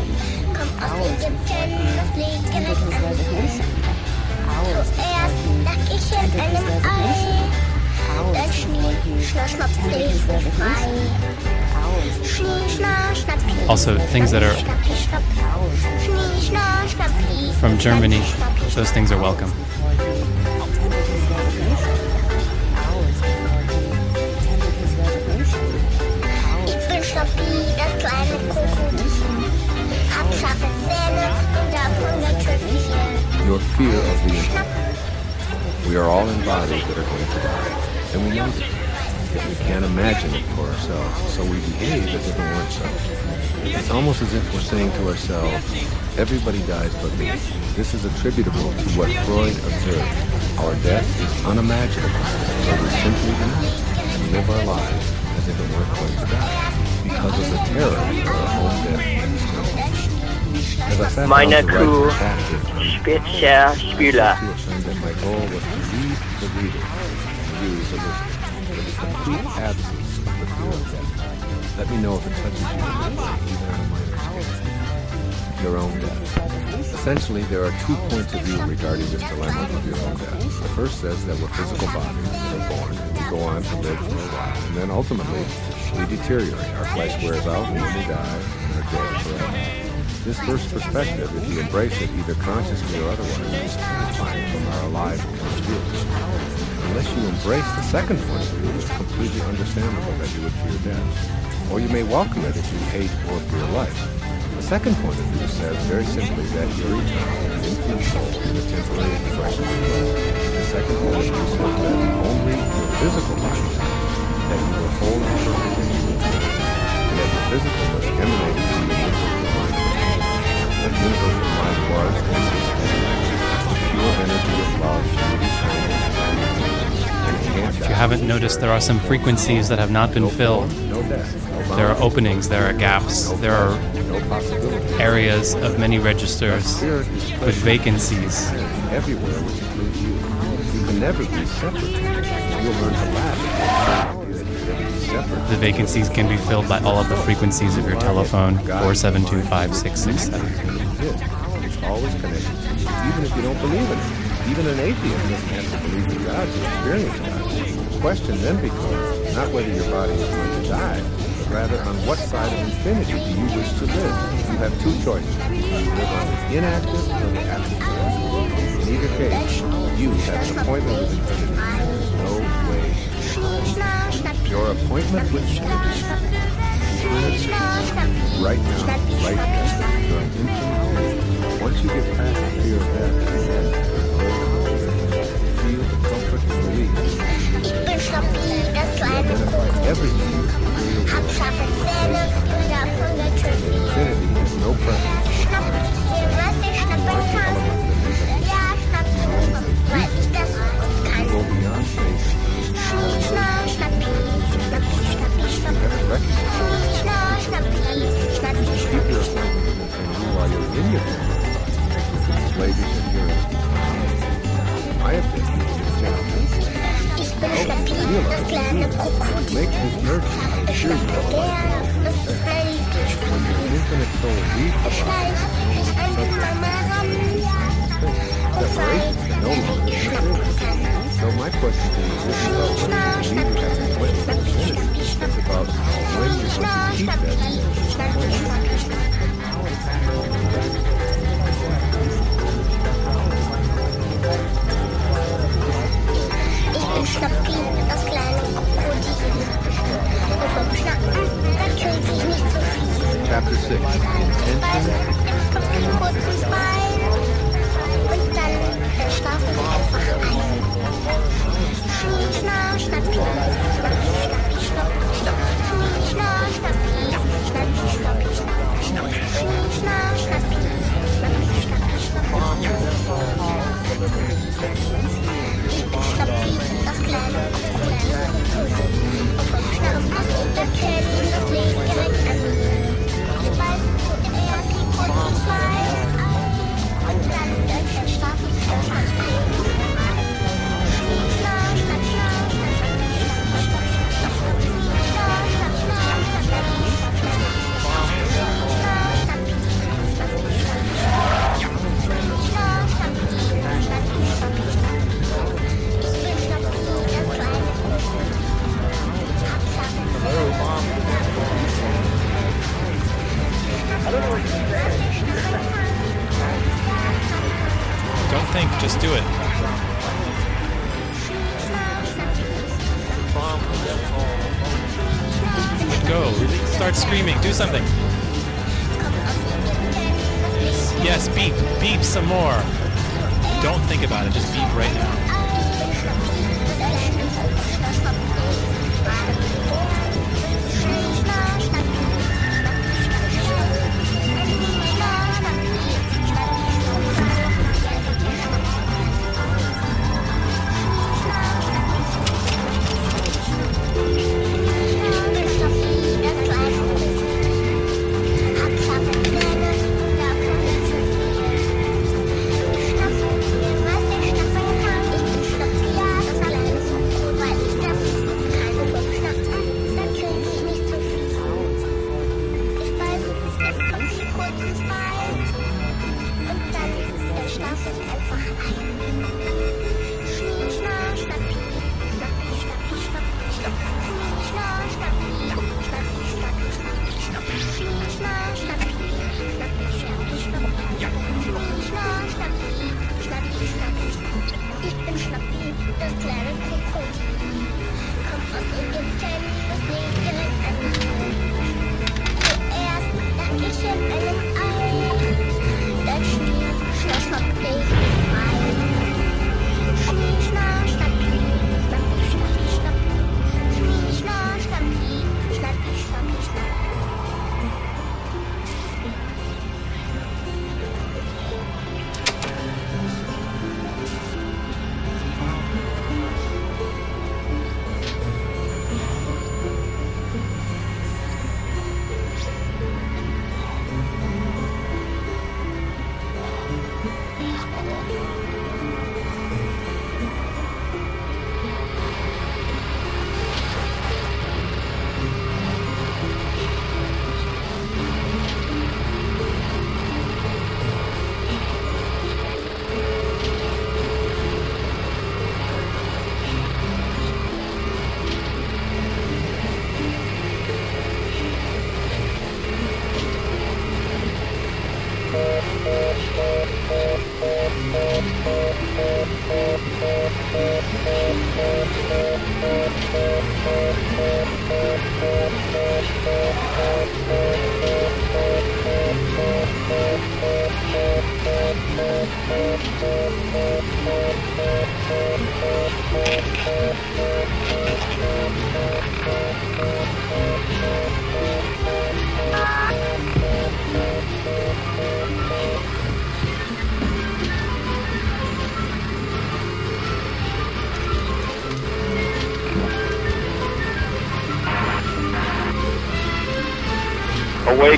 Hours before he tendered his resignation. Hours before he tendered his resignation. Hours before he schnapp, schnapp, tendered his resignation. Also, things that are from Germany. Those things are welcome. Your fear of the. We are all in bodies that are going to die, and we know this. Yet we can't imagine it for ourselves, so we behave as if it weren't so. It's almost as if we're saying to ourselves, everybody dies but me. This is attributable to what Freud observed. Our death is unimaginable, so we simply eat and live our lives as if it weren't going to die, because of the terror of our own death. Meine down to write Kuh Spitzer Spüler. that my goal was to lead the reader absence. Let me know if it touches you even on a minor scale. Your own death. Essentially, there are two points of view regarding this dilemma of your own death. The first says that we're physical bodies are born and we go on to live for a while, and then ultimately we deteriorate. Our flesh wears out and we die and are dead forever. This first perspective, if you embrace it, either consciously or otherwise, is terrifying from our alive point of view. Unless you embrace the second point of view, it's completely understandable that you would fear death. Or you may welcome it if you hate or fear life. The second point of view says very simply that you're eternal, an infinite soul a temporary expression of love. The second point of view says that only your physical haven't noticed, there are some frequencies that have not been filled. There are openings, there are gaps, there are areas of many registers with vacancies. everywhere includes you. can never be separate. You'll learn to laugh the you vacancies can be filled by all of the frequencies of your telephone, 4725667. It's always connected even if you don't believe in it. Even an atheist have to believe in God to experience God. The question then becomes not whether your body is going to die, but rather on what side of infinity do you wish to live. You have two choices. You live on the inactive or the active. In either case, you have an appointment with infinity. No way. Your appointment with infinity. Right now, right now, infinite. Once you get past the fear of death, feel the comfort and relief. Ladies and heroes. My objective is assure you, schnappe gerne, das fällt dir when your infinite soul leaves the Ich body, schleiche mich an die Mama ran. Und separation is no longer ich schnappen kann. So my question to you isn't about whether you believe you have an appointment with infinity. It's about when you're going to keep that appointment. Chapter 6. Und dann schlafen wir einfach ein. Schnie, schna, schnappi, schnappi, schnappi, schnappi. Schnappi, das kleine Vogel. Vom Schnapp auf den Teller, das liegt direkt an mir. Kurzen Beine ein und dann, dann schlafen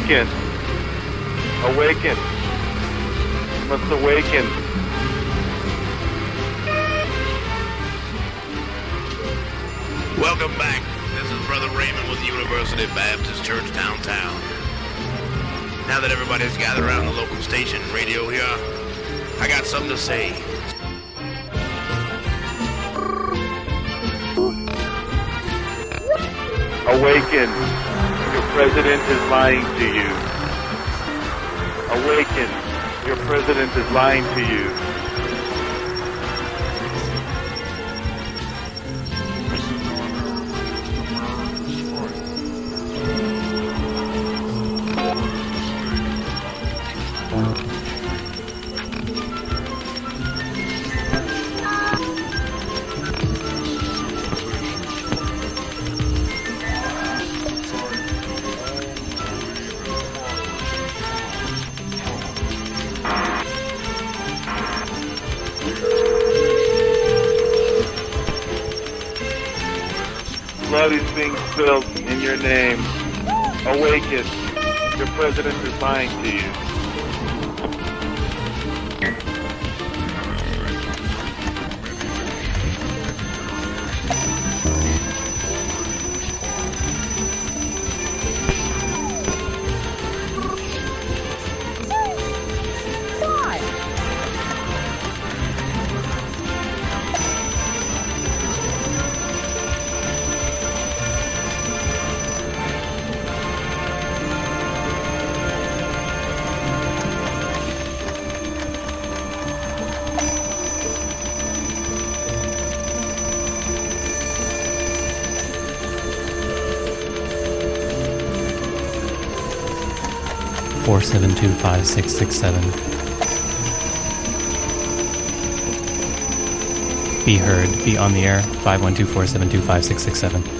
Awaken. Awaken. You must awaken. Welcome back. This is Brother Raymond with University Baptist Church downtown. Now that everybody's gathered around the local station radio here, I got something to say. Awaken president is lying to you. Awaken. Your president is lying to you. president is lying to you. Be heard. Be on the air. 512 472 5667.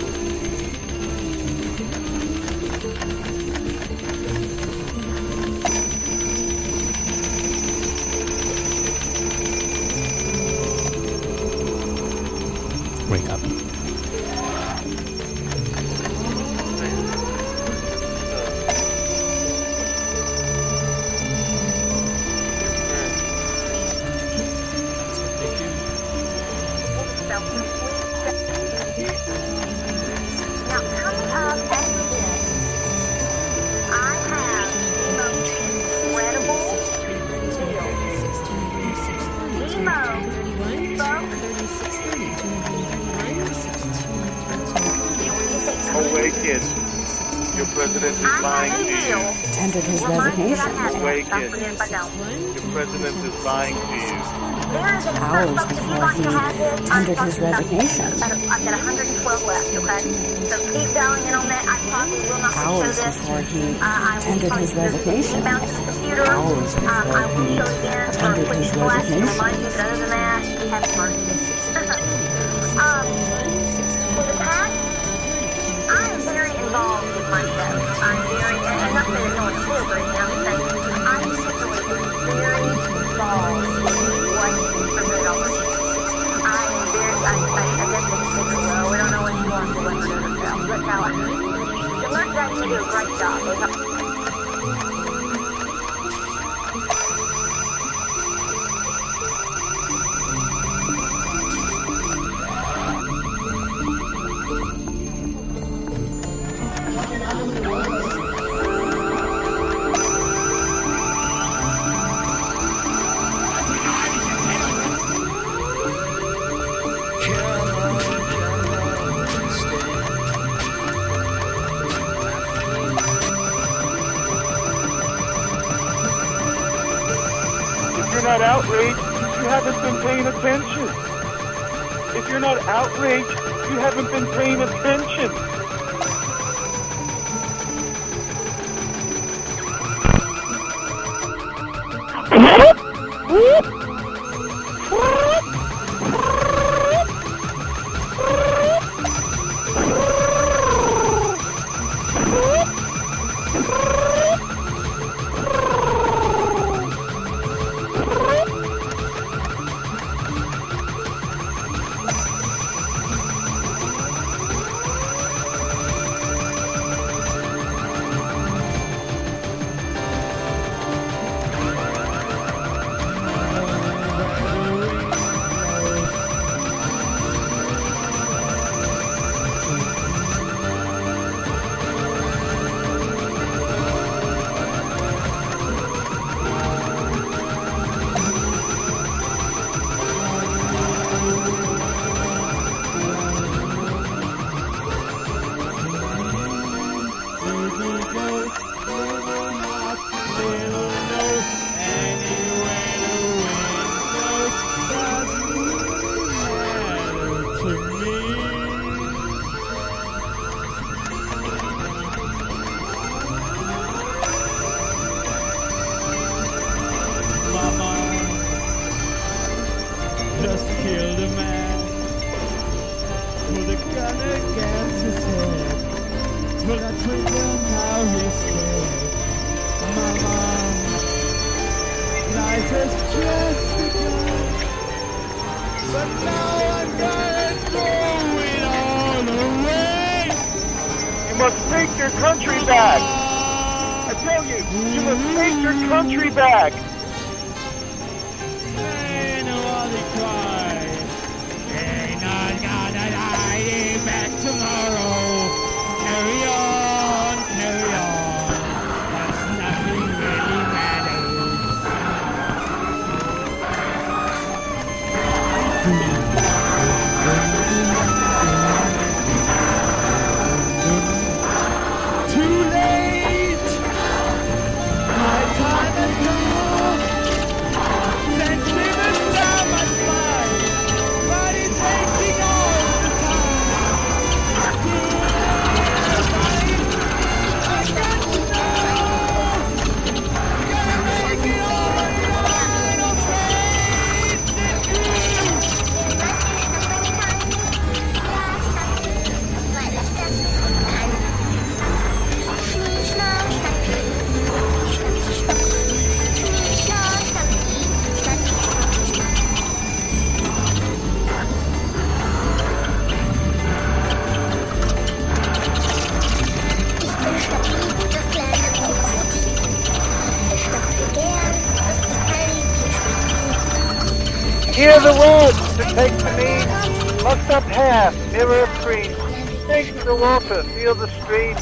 Water, feel the stream.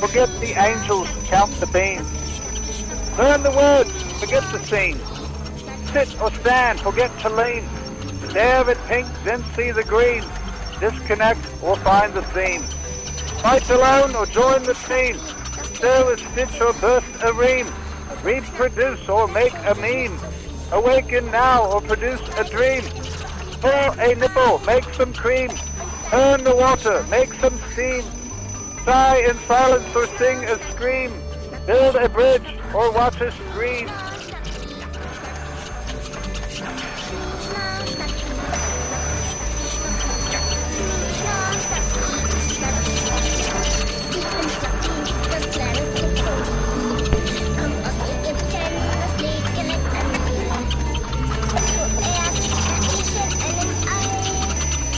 Forget the angels, count the beams. Learn the words, forget the scene. Sit or stand, forget to lean. Stare at pink, then see the green. Disconnect or find the theme. Fight alone or join the team. Stir a stitch or burst a ream. Reproduce or make a meme. Awaken now or produce a dream. Pour a nipple, make some cream. Turn the water, make some steam. Sigh in silence or sing a scream. Build a bridge or watch a scream.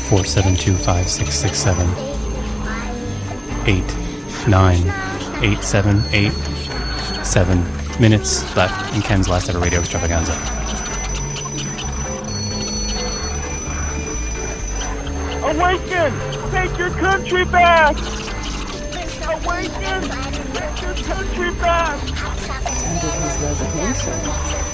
Four seven two five six six seven nine eight seven eight seven minutes left in Ken's last ever radio extravaganza. Awaken! Take your country back! Awaken! Take your country back! Ended his resignation.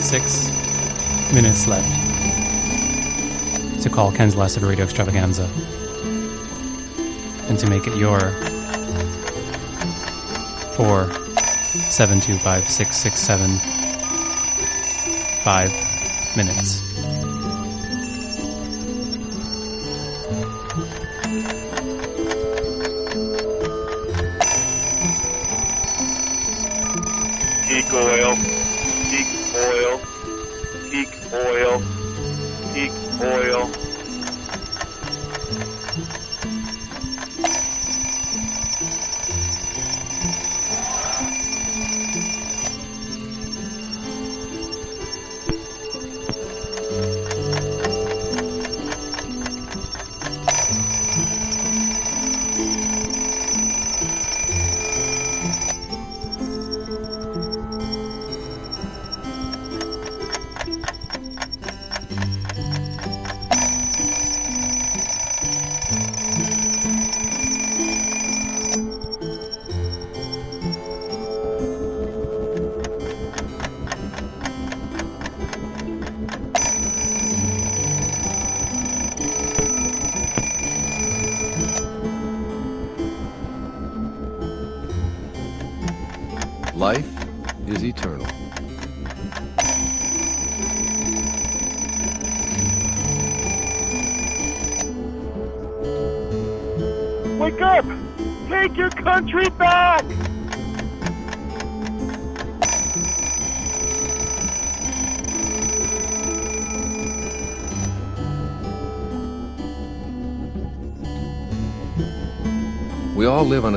Six minutes left to call Ken's Last Radio Extravaganza and to make it your four, seven, two, five, six, six, seven, five minutes.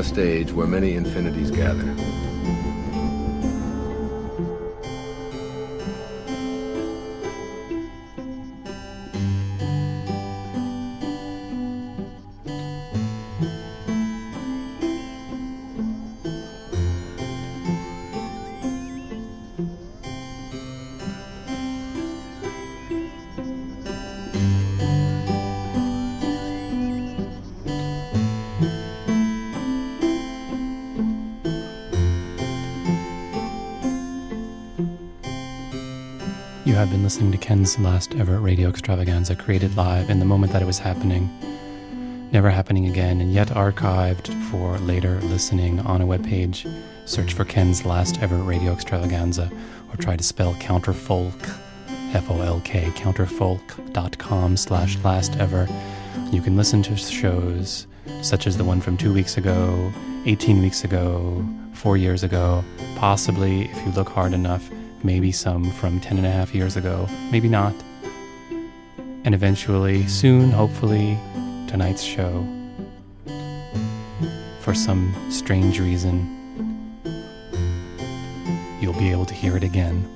A stage where many infinities gather. Listening to Ken's last ever radio extravaganza created live in the moment that it was happening, never happening again, and yet archived for later listening on a webpage. Search for Ken's last ever radio extravaganza or try to spell counterfolk, F O L K, counterfolk.com slash last ever. You can listen to shows such as the one from two weeks ago, 18 weeks ago, four years ago, possibly, if you look hard enough, maybe some from 10 and a half years ago, maybe not. And eventually, soon, hopefully, tonight's show, for some strange reason, you'll be able to hear it again.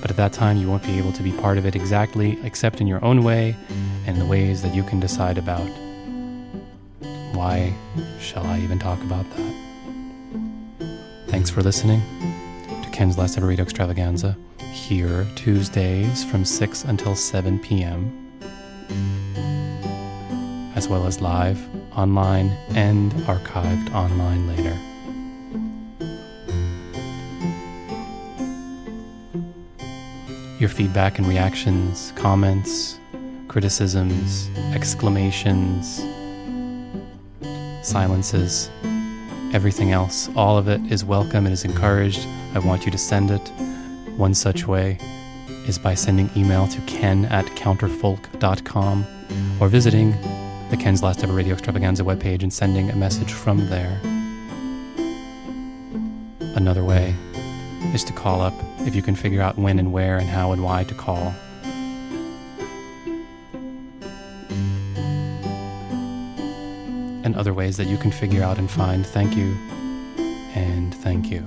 But at that time, you won't be able to be part of it exactly, except in your own way and the ways that you can decide about. Why shall I even talk about that? Thanks for listening Ken's Last Ever Radio Extravaganza, here Tuesdays from 6 until 7 p.m., as well as live, online, and archived online later. Your feedback and reactions, comments, criticisms, exclamations, silences, everything else, all of it is welcome and is encouraged. I want you to send it. One such way is by sending email to ken at counterfolk.com or visiting the Ken's Last Ever Radio Extravaganza webpage and sending a message from there. Another way is to call up if you can figure out when and where and how and why to call. And other ways that you can figure out and find thank you and thank you.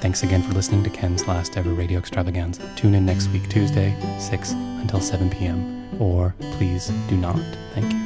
Thanks again for listening to Ken's last ever radio extravaganza. Tune in next week, Tuesday, 6 until 7 p.m. Or please do not. Thank you.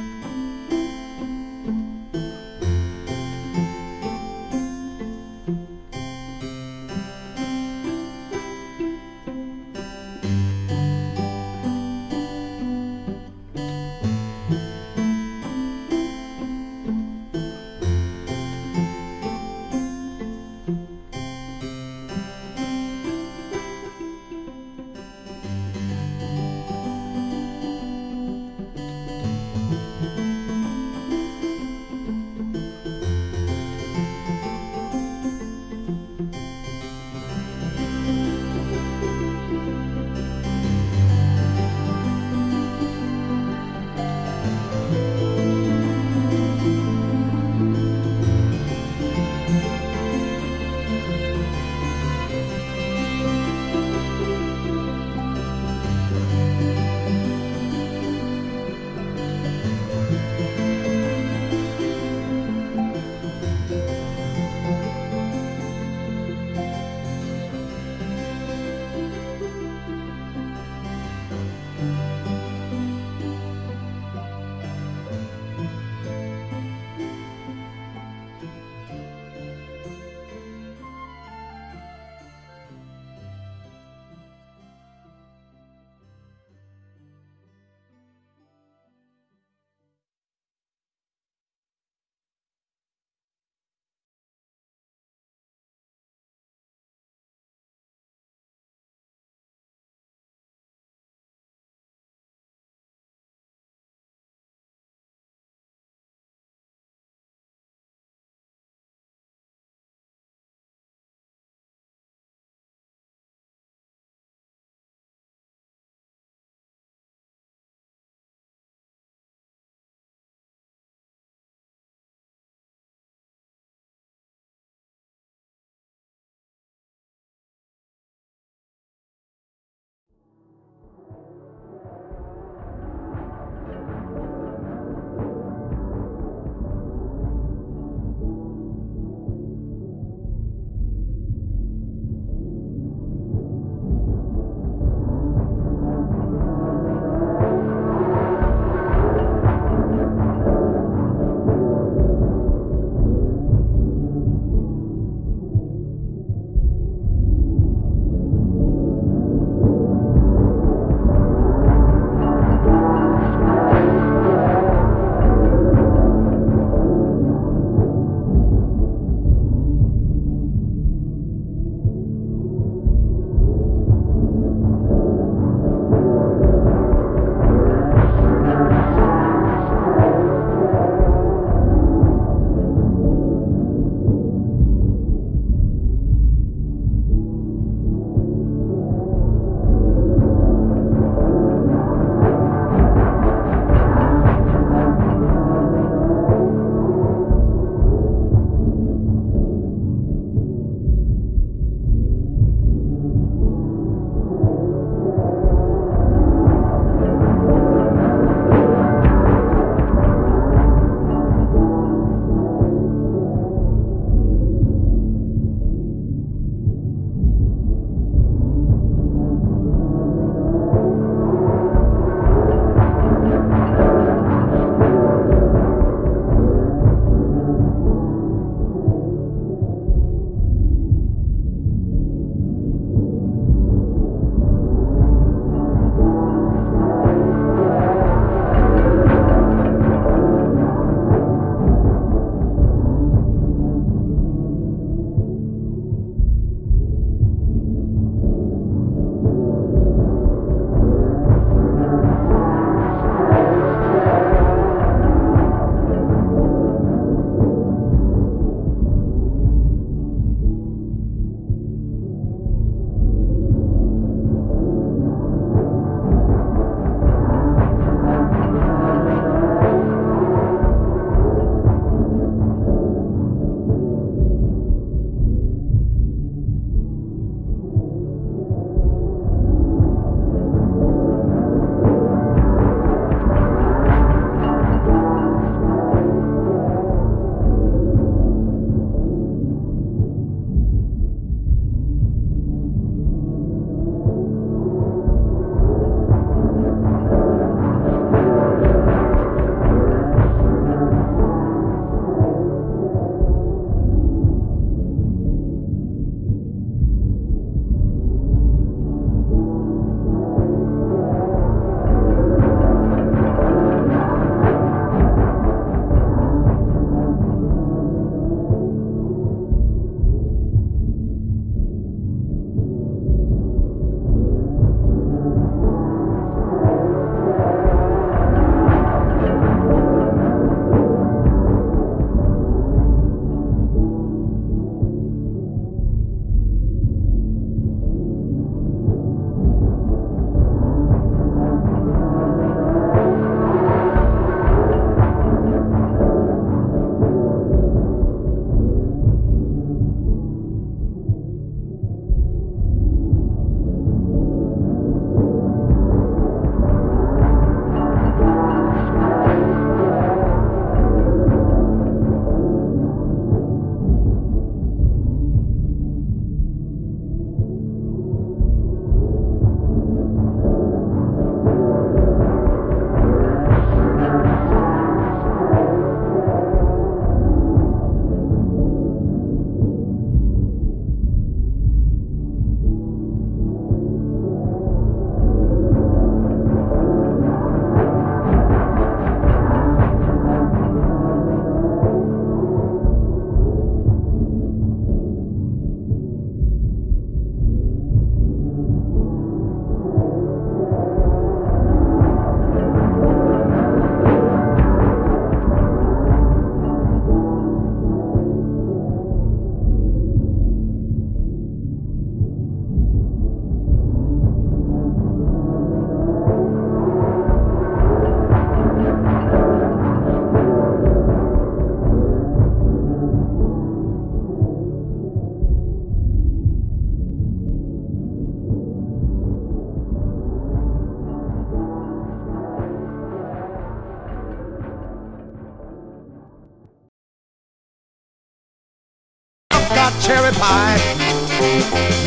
Cherry pie.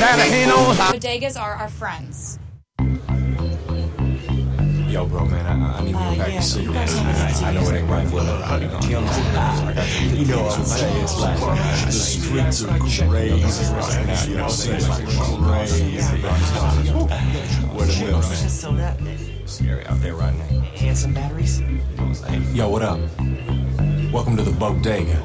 That ain't no lie. Bodegas are our friends. Yo, bro, man, I, I need to go uh, back to sleep. I, I know it ain't right for I you know, uh, you know what I'm saying? It's like the streets are crazy right now. You know what I'm saying? Like crazy. What a mill, man. Scary out there right now. And some batteries? Yo, what up? Welcome to the bodega.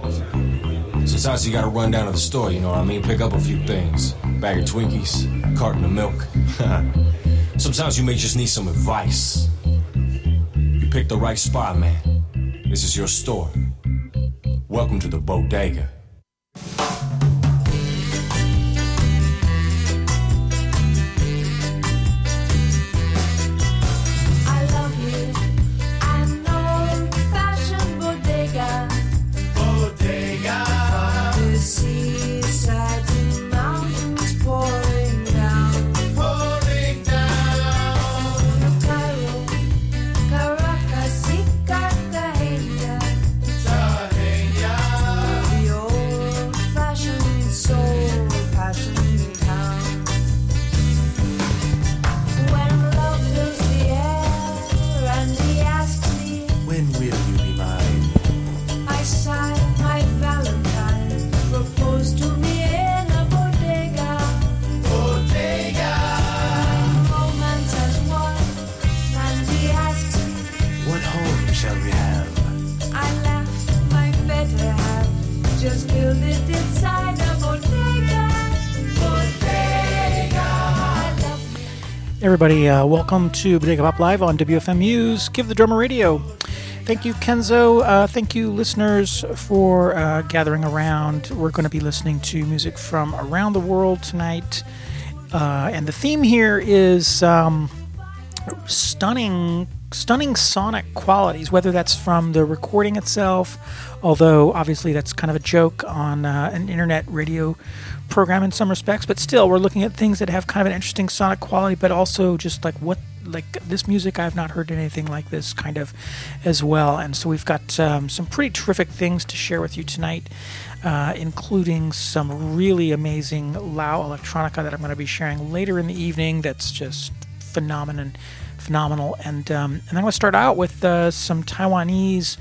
Sometimes you gotta run down to the store, you know what I mean? Pick up a few things. Bag of Twinkies, carton of milk. [laughs] Sometimes you may just need some advice. You picked the right spot, man. This is your store. Welcome to the bodega. Everybody, uh, welcome to Bodega Pop Live on WFMU's Give the Drummer Radio. Thank you, Kenzo. Uh, thank you, listeners, for uh, gathering around. We're going to be listening to music from around the world tonight. Uh, and the theme here is um, stunning, stunning sonic qualities, whether that's from the recording itself, although obviously that's kind of a joke on uh, an internet radio program in some respects, but still we're looking at things that have kind of an interesting sonic quality, but also just like what like this music I've not heard anything like this kind of as well. And so we've got um, some pretty terrific things to share with you tonight, uh, including some really amazing Lao electronica that I'm going to be sharing later in the evening. That's just phenomenon, phenomenal. And um, and I'm going to start out with uh, some Taiwanese.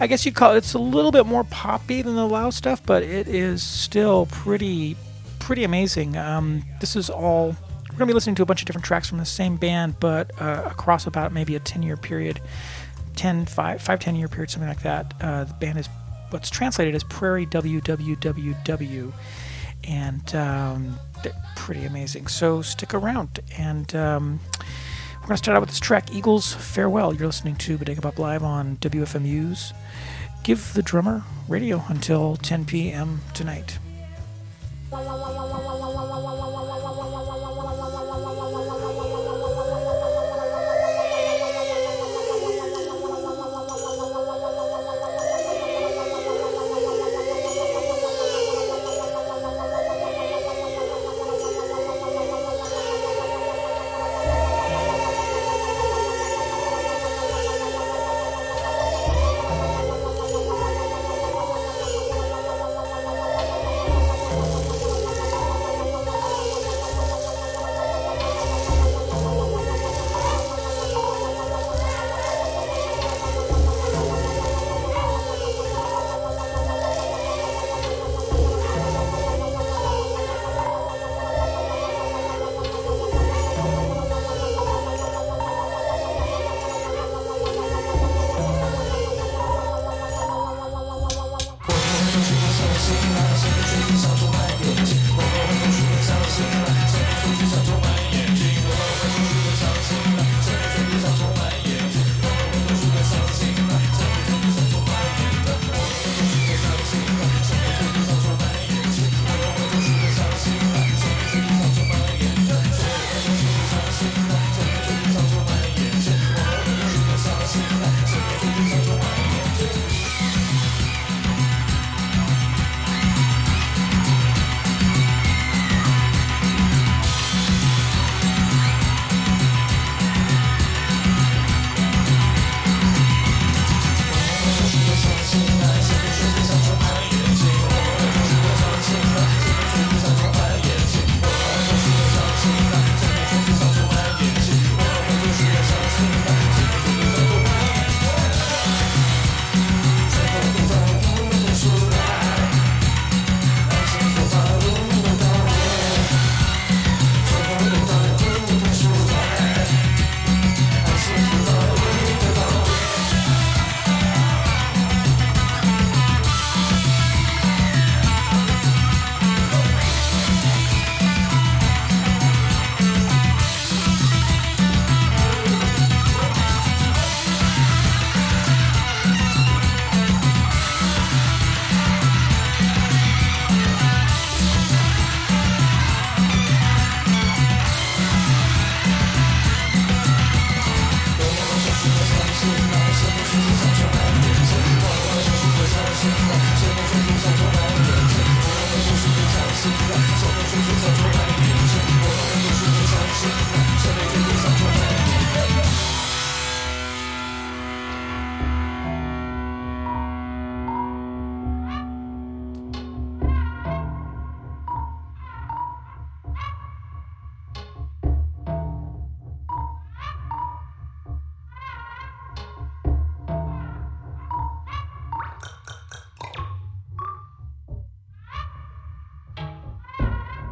I guess you'd call it. It's a little bit more poppy than the Lao stuff, but it is still pretty, pretty amazing. Um, this is all. We're gonna be listening to a bunch of different tracks from the same band, but uh, across about maybe a 10 year period, 10, 5, 5, 10 year period, something like that. Uh, the band is what's translated as Prairie WWWW, and um, pretty amazing. So stick around and. Um, we're going to start out with this track, Eagles Farewell. You're listening to Bodega Pop Live on WFMU's Give the Drummer Radio until 10 p.m. tonight.